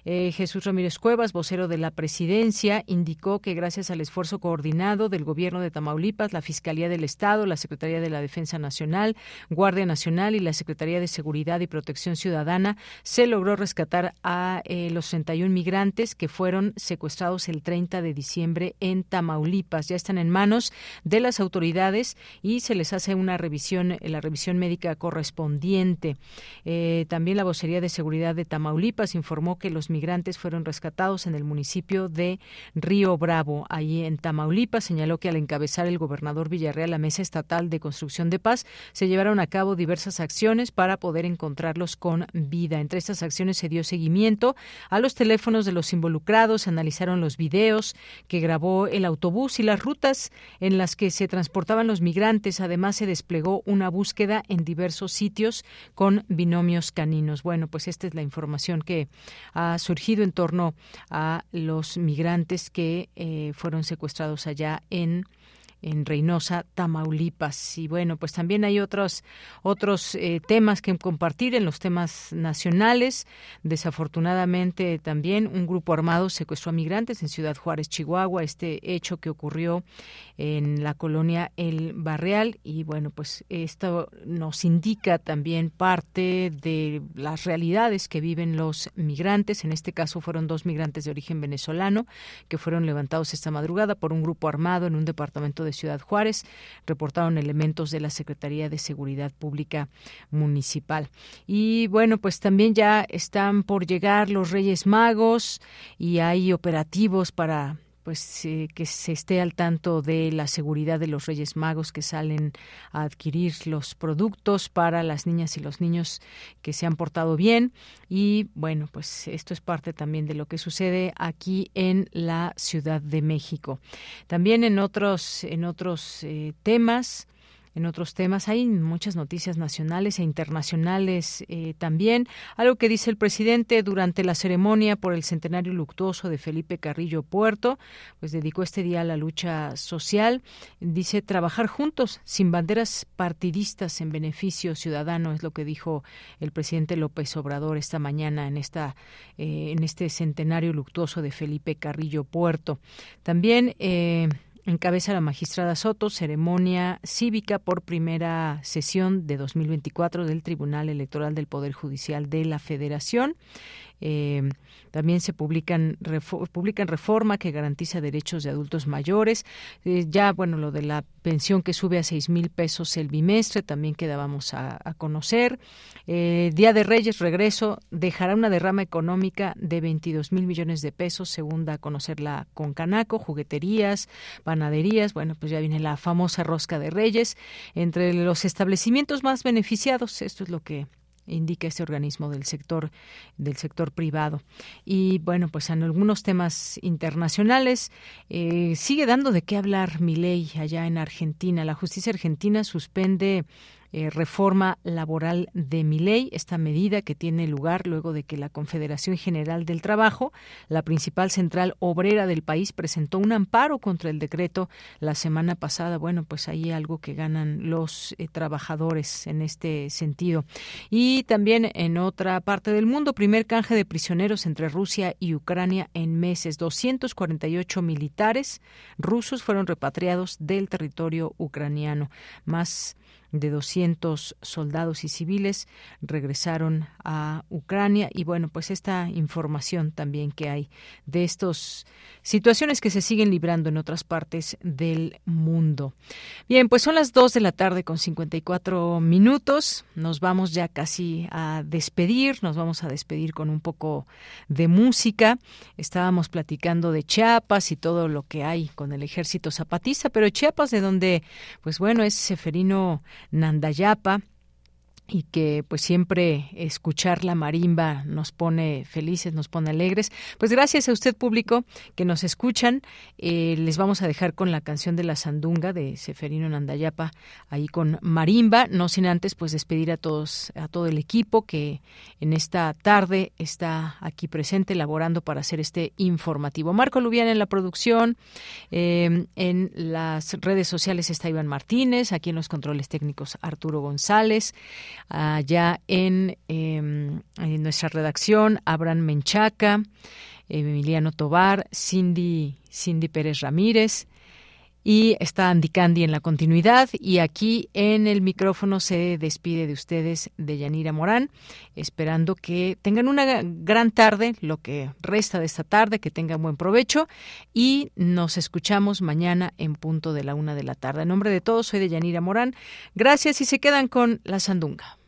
Speaker 2: Eh, Jesús Ramírez Cuevas, vocero de la presidencia, indicó que gracias al esfuerzo coordinado del gobierno de Tamaulipas, la Fiscalía del Estado, la Secretaría de la Defensa Nacional, Guardia Nacional y la Secretaría de Seguridad y Protección Ciudadana, se logró rescatar a eh, los 31 migrantes que fueron secuestrados el 30 de diciembre en Tamaulipas. Ya están en manos de las autoridades y se les hace una revisión la revisión médica correspondiente. Eh, también la vocería de seguridad de Tamaulipas informó que los migrantes fueron rescatados en el municipio de Río Bravo, allí en Tamaulipas. Señaló que al encabezar el gobernador Villarreal la mesa estatal de construcción de paz, se llevaron a cabo diversas acciones para poder encontrarlos con vida. Entre estas acciones se dio seguimiento a los teléfonos de los involucrados, analizaron los videos que grabó el autobús y las rutas en las que se transportaban los migrantes. Además, se desplegó una búsqueda en diversos sitios con binomios caninos. Bueno, pues esta es la información que ha surgido en torno a los migrantes que eh, fueron secuestrados allá en en Reynosa, Tamaulipas. Y bueno, pues también hay otros, otros eh, temas que compartir en los temas nacionales. Desafortunadamente también un grupo armado secuestró a migrantes en Ciudad Juárez, Chihuahua, este hecho que ocurrió en la colonia El Barreal. Y bueno, pues esto nos indica también parte de las realidades que viven los migrantes. En este caso fueron dos migrantes de origen venezolano que fueron levantados esta madrugada por un grupo armado en un departamento de Ciudad Juárez, reportaron elementos de la Secretaría de Seguridad Pública Municipal. Y bueno, pues también ya están por llegar los Reyes Magos y hay operativos para pues que se esté al tanto de la seguridad de los Reyes Magos que salen a adquirir los productos para las niñas y los niños que se han portado bien. Y bueno pues esto es parte también de lo que sucede aquí en la Ciudad de México. También en otros en otros eh, temas en otros temas. Hay muchas noticias nacionales e internacionales eh, también. Algo que dice el presidente durante la ceremonia por el centenario luctuoso de Felipe Carrillo Puerto, pues dedicó este día a la lucha social. Dice trabajar juntos, sin banderas partidistas en beneficio ciudadano, es lo que dijo el presidente López Obrador esta mañana en esta eh, en este centenario luctuoso de Felipe Carrillo Puerto. También eh, Encabeza la magistrada Soto ceremonia cívica por primera sesión de 2024 del Tribunal Electoral del Poder Judicial de la Federación. Eh, también se publican, publican reforma que garantiza derechos de adultos mayores. Eh, ya, bueno, lo de la pensión que sube a seis mil pesos el bimestre también quedábamos a, conocer. Eh, Día de Reyes, regreso, dejará una derrama económica de 22 mil millones de pesos, según da a conocer la Concanaco, jugueterías, panaderías. Bueno, pues ya viene la famosa rosca de Reyes. Entre los establecimientos más beneficiados, esto es lo que indica este organismo del sector del sector privado. Y bueno pues en algunos temas internacionales eh, sigue dando de qué hablar mi ley allá en Argentina. La justicia argentina suspende eh, reforma laboral de mi ley, esta medida que tiene lugar luego de que la Confederación General del Trabajo, la principal central obrera del país, presentó un amparo contra el decreto la semana pasada. Bueno, pues ahí algo que ganan los eh, trabajadores en este sentido. Y también en otra parte del mundo, primer canje de prisioneros entre Rusia y Ucrania en meses. 248 militares rusos fueron repatriados del territorio ucraniano. Más de 200 soldados y civiles regresaron a Ucrania. Y bueno, pues esta información también que hay de estas situaciones que se siguen librando en otras partes del mundo. Bien, pues son las 2 de la tarde con 54 minutos. Nos vamos ya casi a despedir, nos vamos a despedir con un poco de música. Estábamos platicando de Chiapas y todo lo que hay con el ejército zapatista, pero Chiapas de donde pues bueno, es Seferino Nandayapa y que pues siempre escuchar la marimba nos pone felices, nos pone alegres. Pues gracias a usted público que nos escuchan, eh, les vamos a dejar con la canción de la sandunga de Seferino Nandayapa ahí con marimba, no sin antes pues despedir a todos, a todo el equipo que en esta tarde está aquí presente elaborando para hacer este informativo. Marco Lubiana en la producción, eh, en las redes sociales está Iván Martínez, aquí en los controles técnicos Arturo González allá en, en nuestra redacción, Abraham Menchaca, Emiliano Tobar, Cindy, Cindy Pérez Ramírez, y está Andy Candy en la continuidad y aquí en el micrófono se despide de ustedes de Yanira Morán, esperando que tengan una gran tarde, lo que resta de esta tarde, que tengan buen provecho y nos escuchamos mañana en punto de la una de la tarde. En nombre de todos, soy de Yanira Morán. Gracias y se quedan con la sandunga.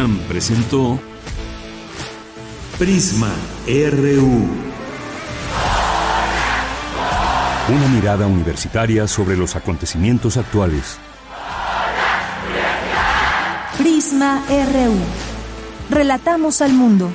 Speaker 15: UNAM presentó Prisma RU. Una mirada universitaria sobre los acontecimientos actuales.
Speaker 1: Prisma RU. Relatamos al mundo.